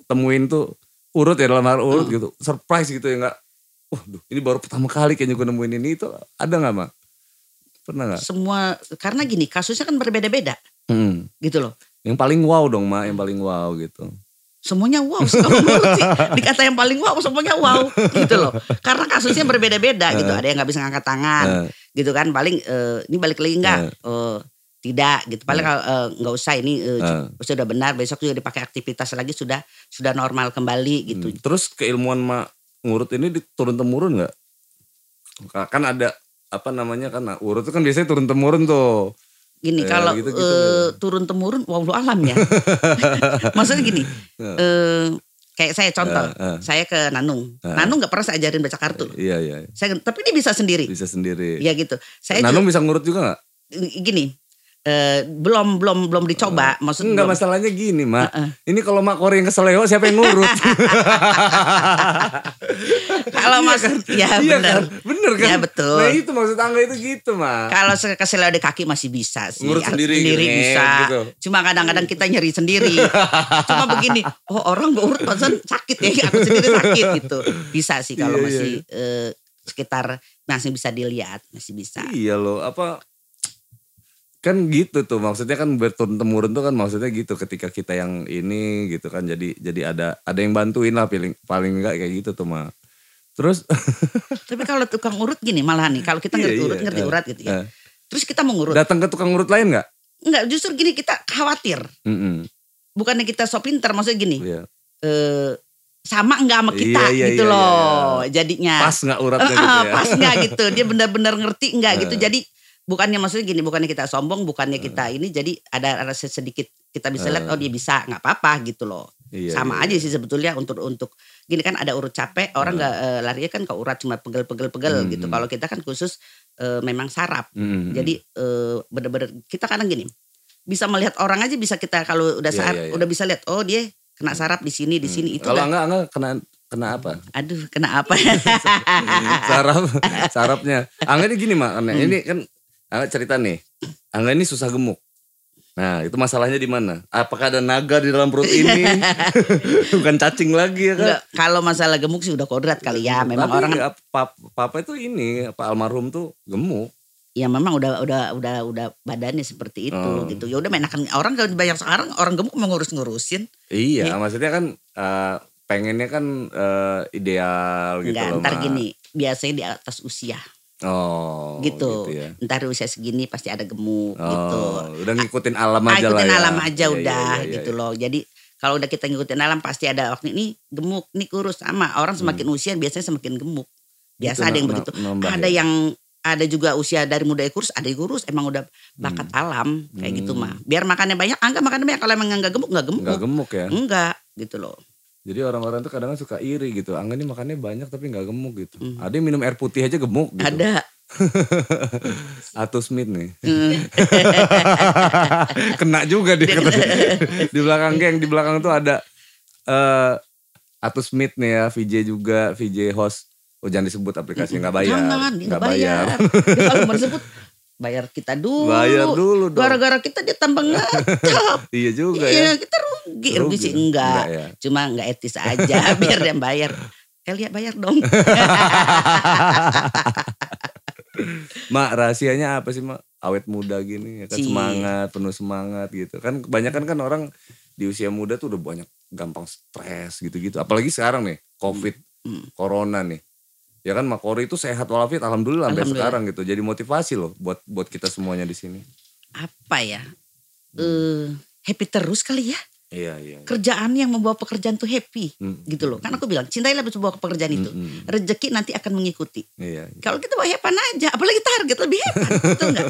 Speaker 1: temuin tuh urut ya dalam hal urut
Speaker 2: Hmm.
Speaker 1: gitu surprise gitu ya nggak wah duh, ini baru pertama kali kayaknya gue nemuin ini itu ada nggak mak pernah nggak
Speaker 2: Semua karena gini, kasusnya kan berbeda-beda
Speaker 1: Hmm.
Speaker 2: gitu loh.
Speaker 1: yang paling wow dong mak yang paling wow gitu
Speaker 2: Semuanya wow. Sih, dikata yang paling wow semuanya wow gitu loh. Karena kasusnya berbeda-beda gitu. Ada yang nggak bisa ngangkat tangan
Speaker 1: Eh,
Speaker 2: gitu kan. Paling eh, ini balik lagi enggak? Eh, tidak gitu. Paling kalau, eh, nggak usah ini eh,
Speaker 1: Eh.
Speaker 2: sudah benar. Besok juga dipakai aktivitas lagi sudah sudah normal kembali gitu.
Speaker 1: hmm. terus keilmuan mak ngurut ini turun temurun nggak kan ada apa namanya kan nah, urut itu kan biasanya turun temurun tuh
Speaker 2: Gini
Speaker 1: Eh,
Speaker 2: kalau eh,
Speaker 1: gitu.
Speaker 2: turun temurun wallahu alam ya. Maksudnya gini, eh, kayak saya contoh,
Speaker 1: eh.
Speaker 2: saya ke Nanung.
Speaker 1: Eh.
Speaker 2: Nanung nggak pernah saya ajarin baca kartu.
Speaker 1: iya iya
Speaker 2: Saya tapi dia bisa sendiri.
Speaker 1: bisa sendiri
Speaker 2: Ya gitu. Saya
Speaker 1: Nanung bisa ngurut juga nggak?
Speaker 2: juga, gini, eh, belum belum belum dicoba. Maksud
Speaker 1: Enggak
Speaker 2: belum-
Speaker 1: masalahnya gini mak.
Speaker 2: Heeh.
Speaker 1: Ini kalau mak Kori yang keseleo siapa yang ngurut?
Speaker 2: Kalau mas, ya
Speaker 1: iya
Speaker 2: benar.
Speaker 1: kan? Bener kan?
Speaker 2: Ya, betul.
Speaker 1: Nah itu maksud angga itu gitu mak.
Speaker 2: Kalau keseleo di kaki masih bisa sih.
Speaker 1: Ngurut
Speaker 2: Ah,
Speaker 1: sendiri gitu,
Speaker 2: bisa.
Speaker 1: gitu.
Speaker 2: Cuma kadang-kadang kita nyeri sendiri. Cuma begini, oh orang urut pantesan sakit ya, aku sendiri sakit gitu. Bisa sih kalau
Speaker 1: Iya, iya,
Speaker 2: masih eh, sekitar masih bisa dilihat, masih bisa.
Speaker 1: Iya loh apa kan gitu tuh maksudnya kan berturun temurun tuh kan maksudnya gitu ketika kita yang ini gitu kan jadi jadi ada ada yang bantuin lah paling paling enggak kayak gitu tuh mak terus
Speaker 2: Tapi kalau tukang urut gini malah nih, kalau kita
Speaker 1: Iya,
Speaker 2: ngerti
Speaker 1: iya,
Speaker 2: urut, ngerti
Speaker 1: eh,
Speaker 2: urat gitu ya.
Speaker 1: eh.
Speaker 2: Terus kita mau ngurut.
Speaker 1: datang ke tukang urut lain nggak
Speaker 2: Enggak, justru gini kita khawatir.
Speaker 1: Mm-mm,
Speaker 2: Bukannya kita so pinter, maksudnya gini.
Speaker 1: iya.
Speaker 2: eh sama enggak sama kita
Speaker 1: Iya, iya,
Speaker 2: gitu
Speaker 1: iya,
Speaker 2: loh jadinya.
Speaker 1: pas nggak uratnya
Speaker 2: Eh,
Speaker 1: gitu ya
Speaker 2: pas enggak gitu. Dia benar-benar ngerti enggak gitu. Jadi bukannya maksudnya gini, bukannya kita sombong, bukannya kita ini jadi ada rasa sedikit kita bisa lihat oh dia bisa, nggak apa-apa gitu loh.
Speaker 1: Iya,
Speaker 2: sama
Speaker 1: iya,
Speaker 2: aja sih sebetulnya untuk untuk gini kan ada urut capek orang nggak eh, larinya kan ke urat cuma pegel-pegel-pegel
Speaker 1: Hmm,
Speaker 2: gitu.
Speaker 1: hmm.
Speaker 2: Kalau kita kan khusus eh, memang saraf.
Speaker 1: Mm-mm.
Speaker 2: Jadi eh, bener-bener kita kadang gini bisa melihat orang aja bisa kita kalau udah
Speaker 1: Iya,
Speaker 2: saraf
Speaker 1: iya, iya.
Speaker 2: udah bisa lihat oh dia kena saraf di sini di sini itu
Speaker 1: kalau enggak enggak kena kena apa
Speaker 2: aduh kena apa
Speaker 1: saraf sarafnya Angga ini gini mak
Speaker 2: Hmm.
Speaker 1: ini kan Angga cerita nih. Angga ini susah gemuk. Nah itu masalahnya di mana? Apakah ada naga di dalam perut ini? Bukan cacing lagi ya kan?
Speaker 2: Kalau masalah gemuk sih udah kodrat kali ya. Memang
Speaker 1: Tapi
Speaker 2: orang kan
Speaker 1: ya, pap- papa itu ini apa almarhum tuh gemuk.
Speaker 2: Ya memang udah udah udah udah badannya seperti itu
Speaker 1: Oh.
Speaker 2: gitu. Ya udah enakan orang kalau banyak sekarang orang gemuk mau ngurus-ngurusin.
Speaker 1: Iya
Speaker 2: Iya.
Speaker 1: maksudnya kan eh, pengennya kan eh, ideal gitu
Speaker 2: enggak
Speaker 1: loh
Speaker 2: ntar gini biasanya di atas usia
Speaker 1: oh
Speaker 2: gitu,
Speaker 1: ya
Speaker 2: ntar usia segini pasti ada gemuk
Speaker 1: oh
Speaker 2: gitu
Speaker 1: udah ngikutin alam
Speaker 2: Ah,
Speaker 1: aja lah
Speaker 2: ikutin
Speaker 1: ya
Speaker 2: alam aja
Speaker 1: Iya,
Speaker 2: udah
Speaker 1: iya, iya,
Speaker 2: gitu
Speaker 1: iya.
Speaker 2: loh. Jadi kalau udah kita ngikutin alam pasti ada waktu ini gemuk, ini kurus sama orang semakin usia biasanya semakin gemuk. Biasa
Speaker 1: Hmm. Itu
Speaker 2: ada yang begitu. ada
Speaker 1: ya?
Speaker 2: yang ada juga usia dari muda yang kurus, ada yang kurus emang udah bakat alam kayak gitu
Speaker 1: Hmm.
Speaker 2: mah. Biar makannya banyak, angga makannya banyak. Kalau emang enggak gemuk, enggak gemuk.
Speaker 1: nggak gemuk ya
Speaker 2: Enggak gitu loh.
Speaker 1: Jadi orang-orang tuh kadang suka iri gitu. Angga ini makannya banyak tapi nggak gemuk gitu.
Speaker 2: Hmm.
Speaker 1: Ada yang minum air putih aja gemuk gitu.
Speaker 2: Ada.
Speaker 1: Atau Smith nih.
Speaker 2: Hmm.
Speaker 1: Kena juga dia. di belakang geng, di belakang tuh ada eh Atau Smith nih ya, VJ juga, VJ host. Oh jangan disebut aplikasi nggak bayar.
Speaker 2: Jangan,
Speaker 1: nggak
Speaker 2: bayar. Kalau mau disebut bayar kita dulu.
Speaker 1: Bayar dulu dong.
Speaker 2: Gara-gara kita dia tambah ngecap.
Speaker 1: Iya juga
Speaker 2: Iya,
Speaker 1: ya.
Speaker 2: kita rugi. Rugi,
Speaker 1: Rugi.
Speaker 2: sih enggak.
Speaker 1: Enggak ya.
Speaker 2: Cuma enggak etis aja biar dia bayar. Elia bayar dong.
Speaker 1: Mak rahasianya apa sih mak? Awet muda gini ya kan
Speaker 2: Si.
Speaker 1: semangat, penuh semangat gitu. Kan kebanyakan kan orang di usia muda tuh udah banyak gampang stres gitu-gitu. Apalagi sekarang nih, Covid,
Speaker 2: Hmm.
Speaker 1: Corona nih. Ya kan Mak Kori itu sehat walafiat alhamdulillah sampai
Speaker 2: Alhamdulillah.
Speaker 1: sekarang gitu. Jadi motivasi loh buat buat kita semuanya di sini.
Speaker 2: Apa ya? Eh happy terus kali ya.
Speaker 1: Iya, iya.
Speaker 2: Kerjaan yang membawa pekerjaan tuh happy.
Speaker 1: Hmm.
Speaker 2: Gitu loh. Kan aku bilang, cintailah sebuah pekerjaan itu.
Speaker 1: Hmm, hmm.
Speaker 2: Rezeki nanti akan mengikuti.
Speaker 1: Iya.
Speaker 2: Kalau kita bawa hepan aja, apalagi target lebih hepan, betul nggak?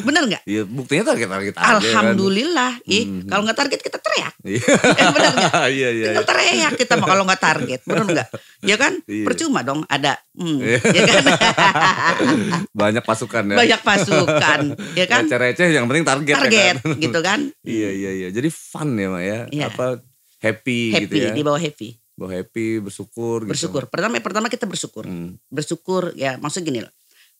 Speaker 2: Bener nggak?
Speaker 1: Iya, buktinya target-target aja kan.
Speaker 2: Alhamdulillah. Ih,
Speaker 1: Hmm.
Speaker 2: kalau nggak target kita teriak.
Speaker 1: Iya.
Speaker 2: Eh, bener nggak?
Speaker 1: Iya, iya.
Speaker 2: Kita teriak kita mah kalau nggak target, bener nggak? Ya kan?
Speaker 1: Iya.
Speaker 2: Percuma dong ada, hmm,
Speaker 1: Iya.
Speaker 2: ya kan?
Speaker 1: Banyak pasukan ya.
Speaker 2: Banyak pasukan, ya kan?
Speaker 1: Receh-receh yang penting target,
Speaker 2: Target,
Speaker 1: ya kan.
Speaker 2: gitu kan?
Speaker 1: Iya, iya, iya. Jadi fun ya, Mak ya.
Speaker 2: Iya.
Speaker 1: Apa happy, gitu
Speaker 2: Happy,
Speaker 1: ya.
Speaker 2: di bawah happy.
Speaker 1: Bahwa happy, bersyukur gitu.
Speaker 2: Bersyukur. Pertama, pertama kita bersyukur.
Speaker 1: Hmm.
Speaker 2: Bersyukur, ya maksud gini loh.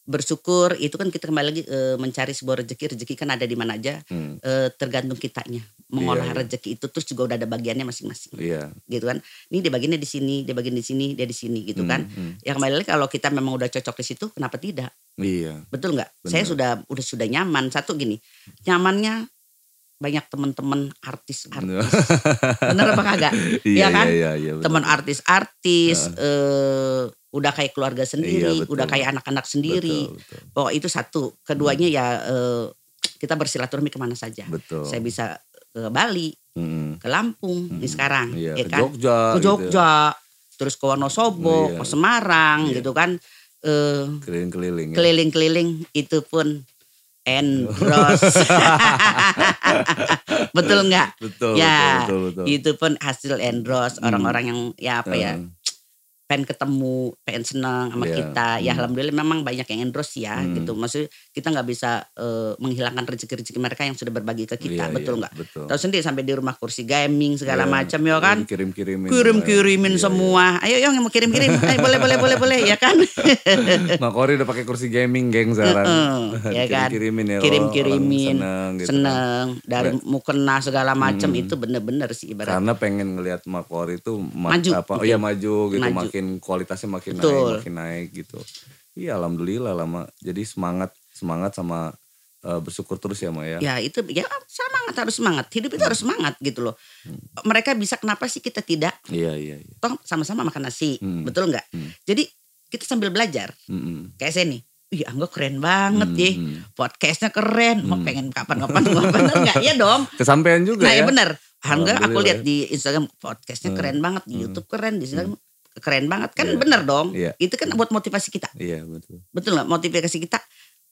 Speaker 2: Bersyukur itu kan kita kembali lagi eh, mencari sebuah rezeki. Rezeki kan ada di mana aja.
Speaker 1: Hmm.
Speaker 2: eh, tergantung kitanya mengolah
Speaker 1: Iya, iya.
Speaker 2: rezeki itu terus juga udah ada bagiannya masing-masing
Speaker 1: Iya.
Speaker 2: gitu kan ini dia bagiannya di sini dia bagian di sini dia di sini gitu kan
Speaker 1: Hmm, hmm.
Speaker 2: ya kembali lagi kalau kita memang udah cocok di situ kenapa tidak
Speaker 1: Iya.
Speaker 2: betul nggak saya sudah udah sudah nyaman satu gini nyamannya banyak teman-teman artis artis bener apa kagak
Speaker 1: Iya,
Speaker 2: Iya kan?
Speaker 1: Iya, iya,
Speaker 2: teman artis-artis eh, udah kayak keluarga sendiri
Speaker 1: Iya, betul.
Speaker 2: udah kayak anak-anak sendiri
Speaker 1: Betul, betul.
Speaker 2: pokok itu satu keduanya ya eh, kita bersilaturahmi ke mana saja
Speaker 1: Betul.
Speaker 2: saya bisa ke Bali
Speaker 1: Hmm.
Speaker 2: ke Lampung nih sekarang
Speaker 1: Iya,
Speaker 2: ya
Speaker 1: ke
Speaker 2: kan
Speaker 1: Jogja.
Speaker 2: ke
Speaker 1: gitu ya.
Speaker 2: Jogja terus ke Wonosobo
Speaker 1: Iya.
Speaker 2: ke Semarang
Speaker 1: Iya.
Speaker 2: gitu kan eh
Speaker 1: Keliling-keliling ya.
Speaker 2: keliling-keliling itu pun endorse betul nggak
Speaker 1: Betul,
Speaker 2: Ya,
Speaker 1: betul, betul, betul.
Speaker 2: itu pun hasil
Speaker 1: Hmm.
Speaker 2: orang-orang yang ya apa ya
Speaker 1: Hmm.
Speaker 2: Pengen ketemu pengen senang sama
Speaker 1: Iya.
Speaker 2: kita ya
Speaker 1: Hmm.
Speaker 2: alhamdulillah memang banyak yang endorse ya
Speaker 1: Hmm.
Speaker 2: gitu maksudnya kita nggak bisa eh, menghilangkan rezeki-rezeki mereka yang sudah berbagi ke kita
Speaker 1: Iya,
Speaker 2: betul
Speaker 1: iya,
Speaker 2: nggak
Speaker 1: Betul.
Speaker 2: tahu sendiri sampai di rumah kursi gaming segala
Speaker 1: Iya,
Speaker 2: macam ya kan
Speaker 1: Kirim-kirimin.
Speaker 2: kirim-kirimin
Speaker 1: Iya, iya.
Speaker 2: semua. Ayo yang mau kirim-kirim. Ayo boleh boleh boleh boleh ya kan?
Speaker 1: Makori udah pakai kursi gaming geng sekarang.
Speaker 2: Heeh, ya kan?
Speaker 1: Kirim-kirimin ya.
Speaker 2: Kirim-kirimin.
Speaker 1: Seneng gitu.
Speaker 2: Seneng dari mukena segala macam
Speaker 1: Hmm.
Speaker 2: itu bener-bener sih ibarat.
Speaker 1: Karena pengen ngelihat Makori itu ma-
Speaker 2: Maju,
Speaker 1: apa oh
Speaker 2: gitu.
Speaker 1: iya maju gitu
Speaker 2: Maju.
Speaker 1: makin kualitasnya makin
Speaker 2: Betul.
Speaker 1: naik makin naik gitu. Iya alhamdulillah lama. Jadi semangat semangat sama eh, bersyukur terus ya Mak ya.
Speaker 2: Ya itu ya semangat harus semangat. Hidup itu harus semangat gitu loh. Mereka bisa kenapa sih kita tidak?
Speaker 1: Iya iya iya.
Speaker 2: Toh sama-sama makan nasi,
Speaker 1: Hmm.
Speaker 2: betul nggak?
Speaker 1: Hmm.
Speaker 2: Jadi kita sambil belajar.
Speaker 1: Mm-mm.
Speaker 2: Kayak saya nih. Ih, Angga keren banget
Speaker 1: Hmm,
Speaker 2: ya.
Speaker 1: hmm.
Speaker 2: Podcastnya keren. Mau
Speaker 1: Hmm.
Speaker 2: pengen kapan-kapan bener nggak? Iya dong.
Speaker 1: Kesampaian juga
Speaker 2: Nah
Speaker 1: ya.
Speaker 2: ya bener. Angga aku lihat di Instagram podcastnya
Speaker 1: Hmm.
Speaker 2: keren banget. Di
Speaker 1: Hmm.
Speaker 2: Youtube keren. Di Instagram keren banget. Kan
Speaker 1: Iya.
Speaker 2: bener dong.
Speaker 1: Iya.
Speaker 2: Itu kan buat motivasi kita.
Speaker 1: Iya betul.
Speaker 2: Betul nggak? Motivasi kita.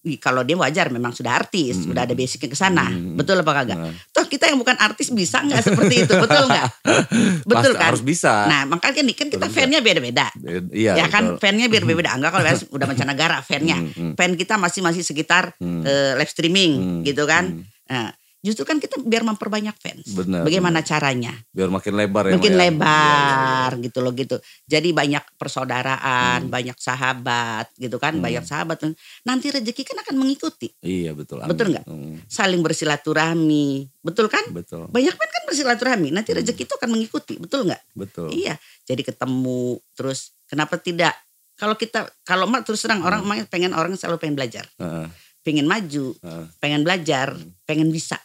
Speaker 2: Wih, kalau dia wajar memang sudah artis,
Speaker 1: Hmm.
Speaker 2: udah ada basicnya ke sana.
Speaker 1: Hmm.
Speaker 2: Betul apa kagak?
Speaker 1: Nah,
Speaker 2: Toh kita yang bukan artis bisa nggak seperti itu? Betul nggak? Betul kan?
Speaker 1: Harus bisa.
Speaker 2: Nah makanya kan, kan kita
Speaker 1: Harus
Speaker 2: fan-nya beda-beda.
Speaker 1: iya.
Speaker 2: ya kan
Speaker 1: betul.
Speaker 2: fan-nya biar-beda. Enggak kalau udah mancanegara fan-nya.
Speaker 1: Hmm, hmm.
Speaker 2: Fan kita masih masih sekitar
Speaker 1: Hmm.
Speaker 2: eh, live streaming
Speaker 1: Hmm,
Speaker 2: gitu kan.
Speaker 1: hmm.
Speaker 2: Nah, justru kan kita biar memperbanyak fans.
Speaker 1: Benar,
Speaker 2: Bagaimana caranya?
Speaker 1: Biar makin lebar ya.
Speaker 2: Mungkin
Speaker 1: Mak, ya.
Speaker 2: lebar gitu loh gitu. Jadi banyak persaudaraan,
Speaker 1: Hmm.
Speaker 2: banyak sahabat gitu kan,
Speaker 1: Hmm.
Speaker 2: banyak sahabat. Nanti rezeki kan akan mengikuti.
Speaker 1: Iya betul.
Speaker 2: Betul
Speaker 1: amin.
Speaker 2: nggak?
Speaker 1: Hmm,
Speaker 2: Saling bersilaturahmi, betul kan?
Speaker 1: betul.
Speaker 2: Banyak kan kan bersilaturahmi, nanti
Speaker 1: Hmm.
Speaker 2: rezeki itu akan mengikuti, betul nggak?
Speaker 1: Betul.
Speaker 2: Iya, jadi ketemu terus kenapa tidak? Kalau kita kalau mak terus terang orang
Speaker 1: Hmm.
Speaker 2: mak pengen orang selalu pengen belajar,
Speaker 1: Heeh,
Speaker 2: pengen maju,
Speaker 1: heeh.
Speaker 2: pengen belajar, pengen bisa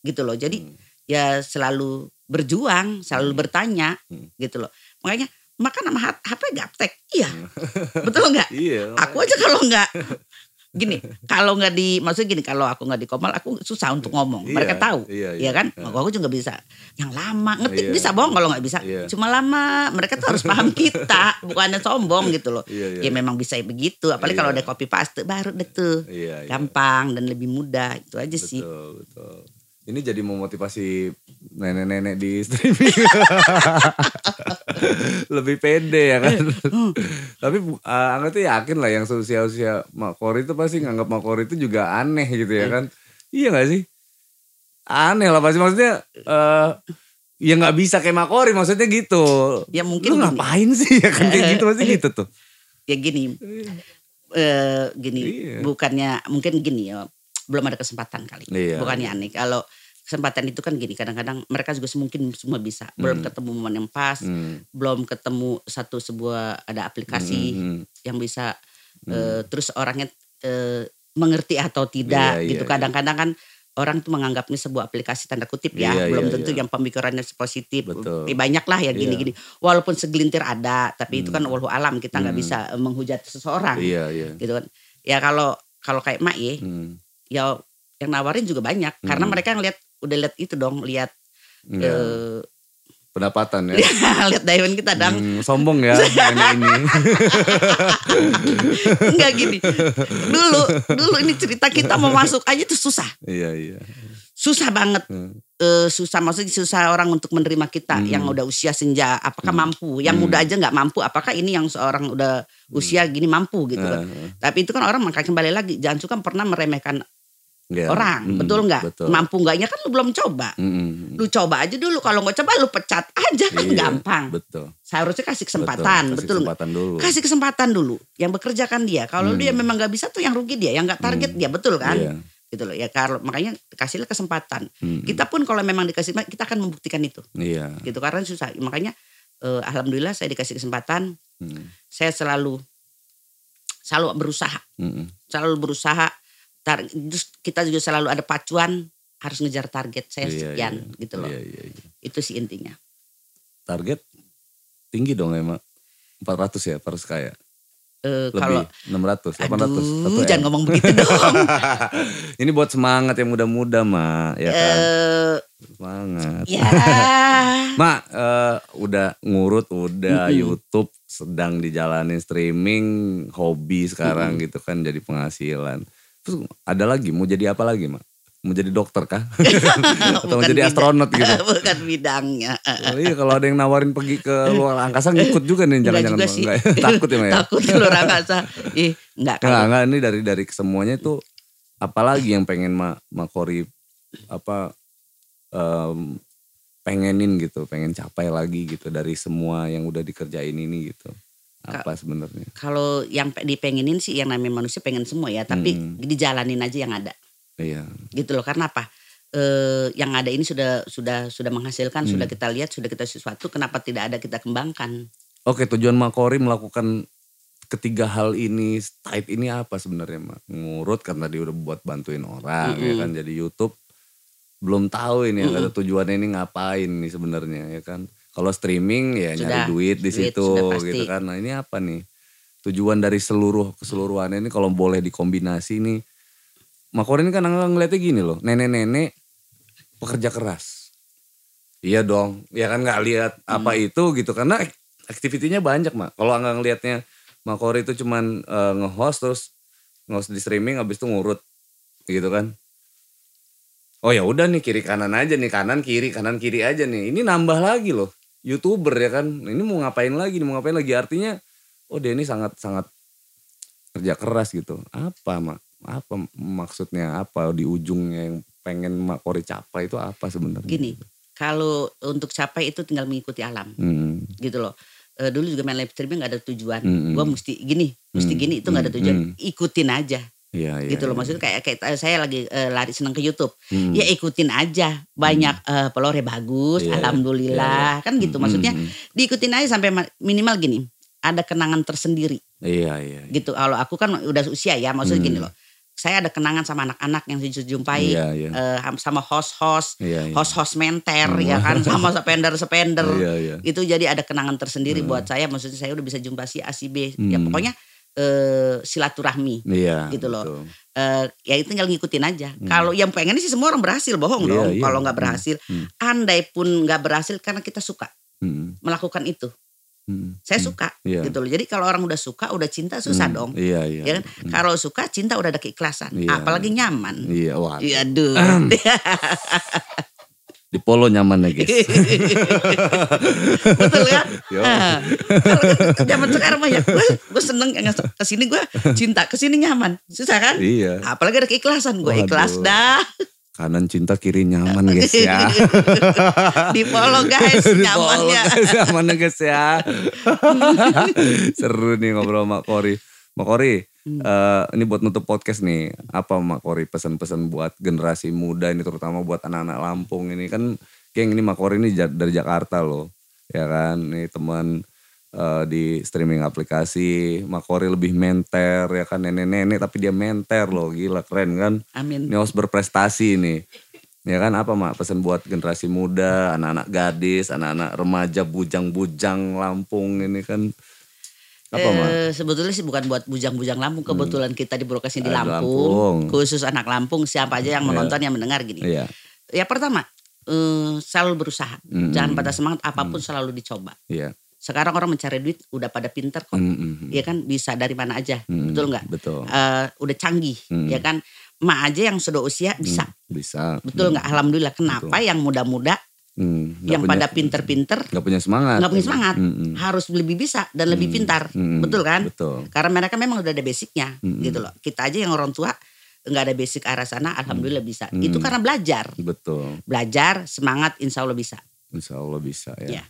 Speaker 2: gitu loh. Jadi
Speaker 1: Hmm.
Speaker 2: ya selalu berjuang, selalu bertanya
Speaker 1: Hmm.
Speaker 2: gitu loh. Makanya makan sama HP gaptek. Iya. Betul nggak?
Speaker 1: Iya.
Speaker 2: Aku aja kalau nggak gini, kalau nggak di maksudnya gini, kalau aku nggak di komal aku susah untuk ngomong.
Speaker 1: Iya,
Speaker 2: Mereka tahu.
Speaker 1: Iya,
Speaker 2: Iya kan?
Speaker 1: Iya.
Speaker 2: Aku juga bisa. Yang lama ngetik
Speaker 1: Iya.
Speaker 2: bisa bohong kalau nggak bisa.
Speaker 1: Iya.
Speaker 2: Cuma lama. Mereka tuh harus paham kita, bukannya sombong gitu loh.
Speaker 1: Iya, iya.
Speaker 2: Ya memang bisa begitu. Apalagi kalau
Speaker 1: Iya.
Speaker 2: ada copy paste baru deh tuh.
Speaker 1: Iya, iya.
Speaker 2: Gampang dan lebih mudah. Itu aja sih.
Speaker 1: Betul, betul. Ini jadi memotivasi nenek-nenek di streaming. Lebih pede ya kan. Tapi uh, Angga tuh yakin lah yang seusia-usia Makori itu pasti nganggap Makori itu juga aneh gitu ya kan. Iya gak sih? Aneh lah pasti maksudnya eh ya nggak bisa kayak Makori maksudnya gitu.
Speaker 2: Ya mungkin
Speaker 1: Lu
Speaker 2: gini.
Speaker 1: ngapain sih ya kan kayak gitu pasti gitu tuh.
Speaker 2: Ya gini. eh gini,
Speaker 1: Iya.
Speaker 2: bukannya mungkin gini ya. Belum ada kesempatan kali.
Speaker 1: Iya.
Speaker 2: Bukannya aneh. Kalau kesempatan itu kan gini, kadang-kadang mereka juga mungkin semua bisa. Belum
Speaker 1: Hmm.
Speaker 2: ketemu momen yang pas,
Speaker 1: Hmm,
Speaker 2: belum ketemu satu sebuah ada aplikasi
Speaker 1: hmm, hmm.
Speaker 2: yang bisa eh, terus orangnya eh, mengerti atau tidak
Speaker 1: Iya,
Speaker 2: gitu.
Speaker 1: iya,
Speaker 2: Kadang-kadang kan orang tuh menganggapnya sebuah aplikasi tanda kutip ya,
Speaker 1: Iya,
Speaker 2: belum
Speaker 1: iya,
Speaker 2: tentu
Speaker 1: iya.
Speaker 2: yang pemikirannya positif.
Speaker 1: Betul.
Speaker 2: Banyak lah ya
Speaker 1: Iya.
Speaker 2: gini-gini. Walaupun segelintir ada, tapi itu kan walau alam kita nggak
Speaker 1: Hmm.
Speaker 2: bisa eh, menghujat seseorang
Speaker 1: Iya, iya.
Speaker 2: gitu kan. Ya kalau kalau kayak Mak ya,
Speaker 1: Hmm,
Speaker 2: ya yang nawarin juga banyak karena
Speaker 1: Hmm.
Speaker 2: mereka ngeliat udah lihat itu dong, lihat
Speaker 1: iya.
Speaker 2: eh,
Speaker 1: pendapatan ya.
Speaker 2: Lihat Diamond kita dang.
Speaker 1: Hmm, sombong ya ini ini.
Speaker 2: Enggak gini. Dulu, dulu ini cerita kita mau masuk aja tuh susah.
Speaker 1: iya iya.
Speaker 2: Susah banget.
Speaker 1: Hmm.
Speaker 2: Eh, susah maksudnya susah orang untuk menerima kita
Speaker 1: Hmm.
Speaker 2: yang udah usia senja apakah mampu yang muda aja nggak mampu apakah ini yang seorang udah usia gini mampu gitu kan
Speaker 1: Eh,
Speaker 2: tapi itu kan orang makanya kembali lagi jangan suka pernah meremehkan
Speaker 1: iya.
Speaker 2: orang
Speaker 1: Hmm,
Speaker 2: betul nggak
Speaker 1: Betul.
Speaker 2: mampu nggaknya kan lu belum coba
Speaker 1: Mm-mm.
Speaker 2: lu coba aja dulu kalau nggak coba lu pecat aja kan
Speaker 1: Iya,
Speaker 2: gampang
Speaker 1: Betul.
Speaker 2: seharusnya kasih kesempatan
Speaker 1: Kasih
Speaker 2: betul
Speaker 1: kesempatan dulu.
Speaker 2: kasih kesempatan dulu yang bekerja kan dia kalau
Speaker 1: Hmm.
Speaker 2: dia memang nggak bisa tuh yang rugi dia yang nggak target dia betul kan
Speaker 1: Iya.
Speaker 2: gitu loh ya kalau makanya kasihlah kesempatan
Speaker 1: Mm-mm.
Speaker 2: kita pun kalau memang dikasih kita akan membuktikan itu
Speaker 1: Iya.
Speaker 2: gitu karena susah makanya eh, alhamdulillah saya dikasih kesempatan
Speaker 1: Mm.
Speaker 2: saya selalu selalu berusaha
Speaker 1: Mm-mm.
Speaker 2: selalu berusaha terus kita juga selalu ada pacuan harus ngejar target saya
Speaker 1: Iya,
Speaker 2: sekian
Speaker 1: iya.
Speaker 2: gitu loh
Speaker 1: Iya, iya, iya.
Speaker 2: itu sih intinya
Speaker 1: Target tinggi dong emang. 400 ya, harus kaya.
Speaker 2: Eh,
Speaker 1: Lebih
Speaker 2: kalau
Speaker 1: 600, 800.
Speaker 2: aduh jangan ngomong begitu dong
Speaker 1: Ini buat semangat yang muda-muda, Mak, ya kan?
Speaker 2: eh
Speaker 1: Semangat.
Speaker 2: ya
Speaker 1: Mak, eh, udah ngurut, udah
Speaker 2: Mm-mm.
Speaker 1: YouTube sedang dijalanin streaming, hobi sekarang gitu kan jadi penghasilan. Terus ada lagi mau jadi apa lagi, Mak? Mau jadi dokter kah? Atau mau jadi
Speaker 2: bidang-
Speaker 1: astronot gitu?
Speaker 2: bukan bidangnya
Speaker 1: Oh iya kalau ada yang nawarin pergi ke luar angkasa ngikut juga nih jangan-jangan Mak. Enggak ya? takut ya Mak ya?
Speaker 2: takut luar angkasa ih enggak
Speaker 1: Enggak,
Speaker 2: kalau
Speaker 1: enggak ini dari dari semuanya itu apalagi yang pengen Ma, Makori apa em, pengenin gitu, pengen capai lagi gitu dari semua yang udah dikerjain ini gitu. Apa sebenarnya?
Speaker 2: kalau yang pe- dipengenin sih yang namanya manusia pengen semua ya tapi
Speaker 1: Hmm.
Speaker 2: dijalanin aja yang ada
Speaker 1: Iya.
Speaker 2: gitu loh karena apa eh, yang ada ini sudah sudah sudah menghasilkan
Speaker 1: Hmm.
Speaker 2: sudah kita lihat sudah kita sesuatu kenapa tidak ada kita kembangkan
Speaker 1: Oke, tujuan Makori melakukan ketiga hal ini, type ini apa sebenarnya, Mak? Ngurut karena dia udah buat bantuin orang ya
Speaker 2: Mm-mm.
Speaker 1: kan jadi YouTube. Belum tahu ini yang ada tujuannya ini ngapain nih sebenarnya ya kan. Kalau streaming ya nyari
Speaker 2: Sudah,
Speaker 1: duit di
Speaker 2: duit
Speaker 1: situ gitu kan. Nah, ini apa nih? Tujuan dari seluruh keseluruhannya ini kalau boleh dikombinasi nih. Makori ini kan ng- ngeliatnya gini loh, nenek-nenek pekerja keras. Iya dong, ya kan nggak lihat apa
Speaker 2: Hmm.
Speaker 1: itu gitu karena ak- aktivitinya banyak mak. Kalau nggak ngelihatnya Makori itu cuman eh, nge-host terus nge-host di streaming habis itu ngurut gitu kan. Oh ya udah nih kiri kanan aja nih kanan kiri kanan kiri aja nih. Ini nambah lagi loh youtuber ya kan. Ini mau ngapain lagi? nih, Mau ngapain lagi? Artinya oh dia ini sangat sangat kerja keras gitu. Apa mak? Apa maksudnya? Apa di ujungnya yang pengen Makori capai itu apa sebenarnya?
Speaker 2: gini kalau untuk capai itu tinggal mengikuti alam
Speaker 1: Hmm.
Speaker 2: gitu loh Eh, dulu juga main live streaming nggak ada tujuan
Speaker 1: Mm-mm.
Speaker 2: gua mesti gini mesti
Speaker 1: Mm,
Speaker 2: gini itu nggak ada
Speaker 1: mm,
Speaker 2: tujuan
Speaker 1: mm.
Speaker 2: ikutin aja
Speaker 1: Iya, iya.
Speaker 2: gitu loh
Speaker 1: iya.
Speaker 2: maksudnya kayak kayak eh, saya lagi eh, lari seneng ke YouTube
Speaker 1: Hmm.
Speaker 2: ya ikutin aja banyak eh, followernya bagus
Speaker 1: Iya,
Speaker 2: alhamdulillah kan gitu
Speaker 1: Hmm,
Speaker 2: maksudnya
Speaker 1: hmm,
Speaker 2: diikutin aja sampai ma- minimal gini ada kenangan tersendiri
Speaker 1: Iya, iya. iya.
Speaker 2: gitu kalau aku kan udah usia ya maksudnya
Speaker 1: Hmm.
Speaker 2: gini loh saya ada kenangan sama anak-anak yang saya jumpai
Speaker 1: Iya, iya.
Speaker 2: eh, sama host-host
Speaker 1: Iya, iya.
Speaker 2: host-host menter
Speaker 1: Hmm.
Speaker 2: ya kan sama spender-spender
Speaker 1: Iya, iya.
Speaker 2: itu jadi ada kenangan tersendiri buat saya maksudnya saya udah bisa jumpa si A si B ya
Speaker 1: Hmm.
Speaker 2: pokoknya eh, silaturahmi
Speaker 1: Iya.
Speaker 2: gitu loh.
Speaker 1: betul.
Speaker 2: Eh, ya itu tinggal ngikutin aja kalau yang pengen sih semua orang berhasil bohong
Speaker 1: Hmm. Iya,
Speaker 2: dong
Speaker 1: iya.
Speaker 2: kalau nggak
Speaker 1: Hmm.
Speaker 2: berhasil
Speaker 1: Hmm.
Speaker 2: andai pun nggak berhasil karena kita suka
Speaker 1: Hmm,
Speaker 2: melakukan itu
Speaker 1: hmm,
Speaker 2: saya
Speaker 1: hmm.
Speaker 2: suka
Speaker 1: Iya.
Speaker 2: gitu loh jadi kalau orang udah suka udah cinta susah
Speaker 1: Hmm,
Speaker 2: dong
Speaker 1: Iya, iya.
Speaker 2: ya kan kalau suka cinta udah ada keikhlasan
Speaker 1: Iya.
Speaker 2: apalagi nyaman
Speaker 1: Iya, wah.
Speaker 2: Iya aduh.
Speaker 1: Di polo nyaman ya, guys.
Speaker 2: Betul?
Speaker 1: Yo.
Speaker 2: Ah, kalau zaman sekarang mah ya gue, gue seneng yang ke sini gue cinta ke sini nyaman susah kan?
Speaker 1: iya.
Speaker 2: Apalagi ada keikhlasan gue ikhlas dah
Speaker 1: Kanan cinta kiri nyaman guys ya.
Speaker 2: di follow guys
Speaker 1: Di
Speaker 2: nyamannya.
Speaker 1: polo, guys, nyamannya guys ya. Seru nih ngobrol sama Kori. Mak Kori,
Speaker 2: Hmm.
Speaker 1: eh, ini buat nutup podcast nih. Apa Mak Kori pesan-pesan buat generasi muda ini terutama buat anak-anak Lampung ini kan geng ini Mak Kori ini dari Jakarta loh. Ya kan, nih teman eh, di streaming aplikasi. Mak Kori lebih menter ya kan nenek-nenek tapi dia menter loh. Gila keren kan.
Speaker 2: Amin.
Speaker 1: Ini harus berprestasi nih. Ya kan apa mak pesan buat generasi muda, anak-anak gadis, anak-anak remaja bujang-bujang Lampung ini kan apa?
Speaker 2: Eh, sebetulnya sih bukan buat bujang-bujang Lampung. Kebetulan kita di di
Speaker 1: Ah, di
Speaker 2: Lampung,
Speaker 1: Lampung.
Speaker 2: khusus anak Lampung. Siapa aja yang menonton yang mendengar gini.
Speaker 1: Iya.
Speaker 2: Ya pertama, eh, selalu berusaha.
Speaker 1: Mm,
Speaker 2: Jangan
Speaker 1: mm,
Speaker 2: patah semangat, apa pun selalu dicoba.
Speaker 1: Iya.
Speaker 2: Sekarang orang mencari duit udah pada pinter kok.
Speaker 1: Mm, mm, mm.
Speaker 2: Ya kan bisa dari mana aja.
Speaker 1: Mm,
Speaker 2: Betul nggak?
Speaker 1: Betul.
Speaker 2: Eh, udah canggih,
Speaker 1: Mm.
Speaker 2: ya kan? Mak aja yang sudah usia bisa.
Speaker 1: Mm, bisa.
Speaker 2: Betul nggak? Alhamdulillah. Kenapa yang muda-muda
Speaker 1: Mm, nggak
Speaker 2: yang
Speaker 1: punya-
Speaker 2: pada pinter-pinter
Speaker 1: nggak punya semangat.
Speaker 2: nggak punya semangat,
Speaker 1: Mm, mm.
Speaker 2: harus lebih bisa dan lebih
Speaker 1: Mm,
Speaker 2: pintar.
Speaker 1: mm,
Speaker 2: Betul kan?
Speaker 1: Betul.
Speaker 2: Karena mereka memang udah ada basicnya
Speaker 1: Mm-mm.
Speaker 2: gitu loh. Kita aja yang orang tua nggak ada basic arah sana, alhamdulillah bisa.
Speaker 1: Mm.
Speaker 2: Itu karena belajar,
Speaker 1: Betul.
Speaker 2: belajar, semangat, insya Allah bisa.
Speaker 1: Insya Allah bisa ya.
Speaker 2: Ya.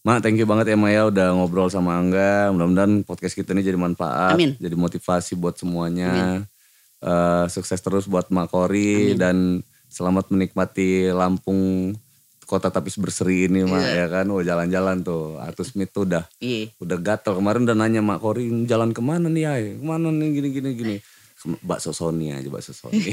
Speaker 1: Mak, thank you banget ya Maya udah ngobrol sama Angga. Mudah-mudahan podcast kita ini jadi manfaat,
Speaker 2: Amin.
Speaker 1: jadi motivasi buat semuanya. Eh, sukses terus buat Mak Kori dan selamat menikmati Lampung kota tapis berseri ini Mak ya kan. Oh jalan-jalan tuh. Atus Smith tuh udah
Speaker 2: Iya.
Speaker 1: udah gatel kemarin udah nanya Mak Kori jalan ke mana nih ay? Ke mana nih gini gini gini. Bakso Sony aja bakso Sony.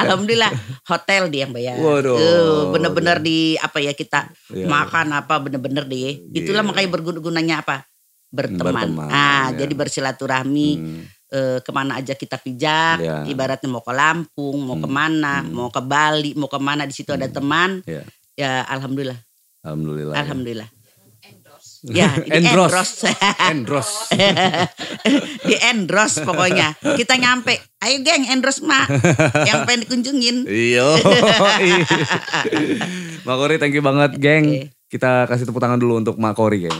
Speaker 2: Alhamdulillah hotel dia yang bayar.
Speaker 1: Waduh.
Speaker 2: Bener-bener di apa ya kita
Speaker 1: Iya.
Speaker 2: makan apa bener-bener deh. Itulah
Speaker 1: Iya.
Speaker 2: makanya bergunanya apa? Berteman.
Speaker 1: Berteman,
Speaker 2: ah,
Speaker 1: ya.
Speaker 2: jadi bersilaturahmi.
Speaker 1: Hmm,
Speaker 2: eh, ke mana aja kita pijak,
Speaker 1: Iya.
Speaker 2: ibaratnya mau ke Lampung, mau ke mana, mau ke Bali, mau ke mana di situ ada teman,
Speaker 1: ya.
Speaker 2: ya alhamdulillah,
Speaker 1: Alhamdulillah. ya.
Speaker 2: alhamdulillah. Ya, di
Speaker 1: Endros.
Speaker 2: endros.
Speaker 1: Endros.
Speaker 2: di endros pokoknya. Kita nyampe, ayo geng endros mak, yang pengen dikunjungin.
Speaker 1: Iya. Makori thank you banget geng. Kita kasih tepuk tangan dulu untuk Makori geng.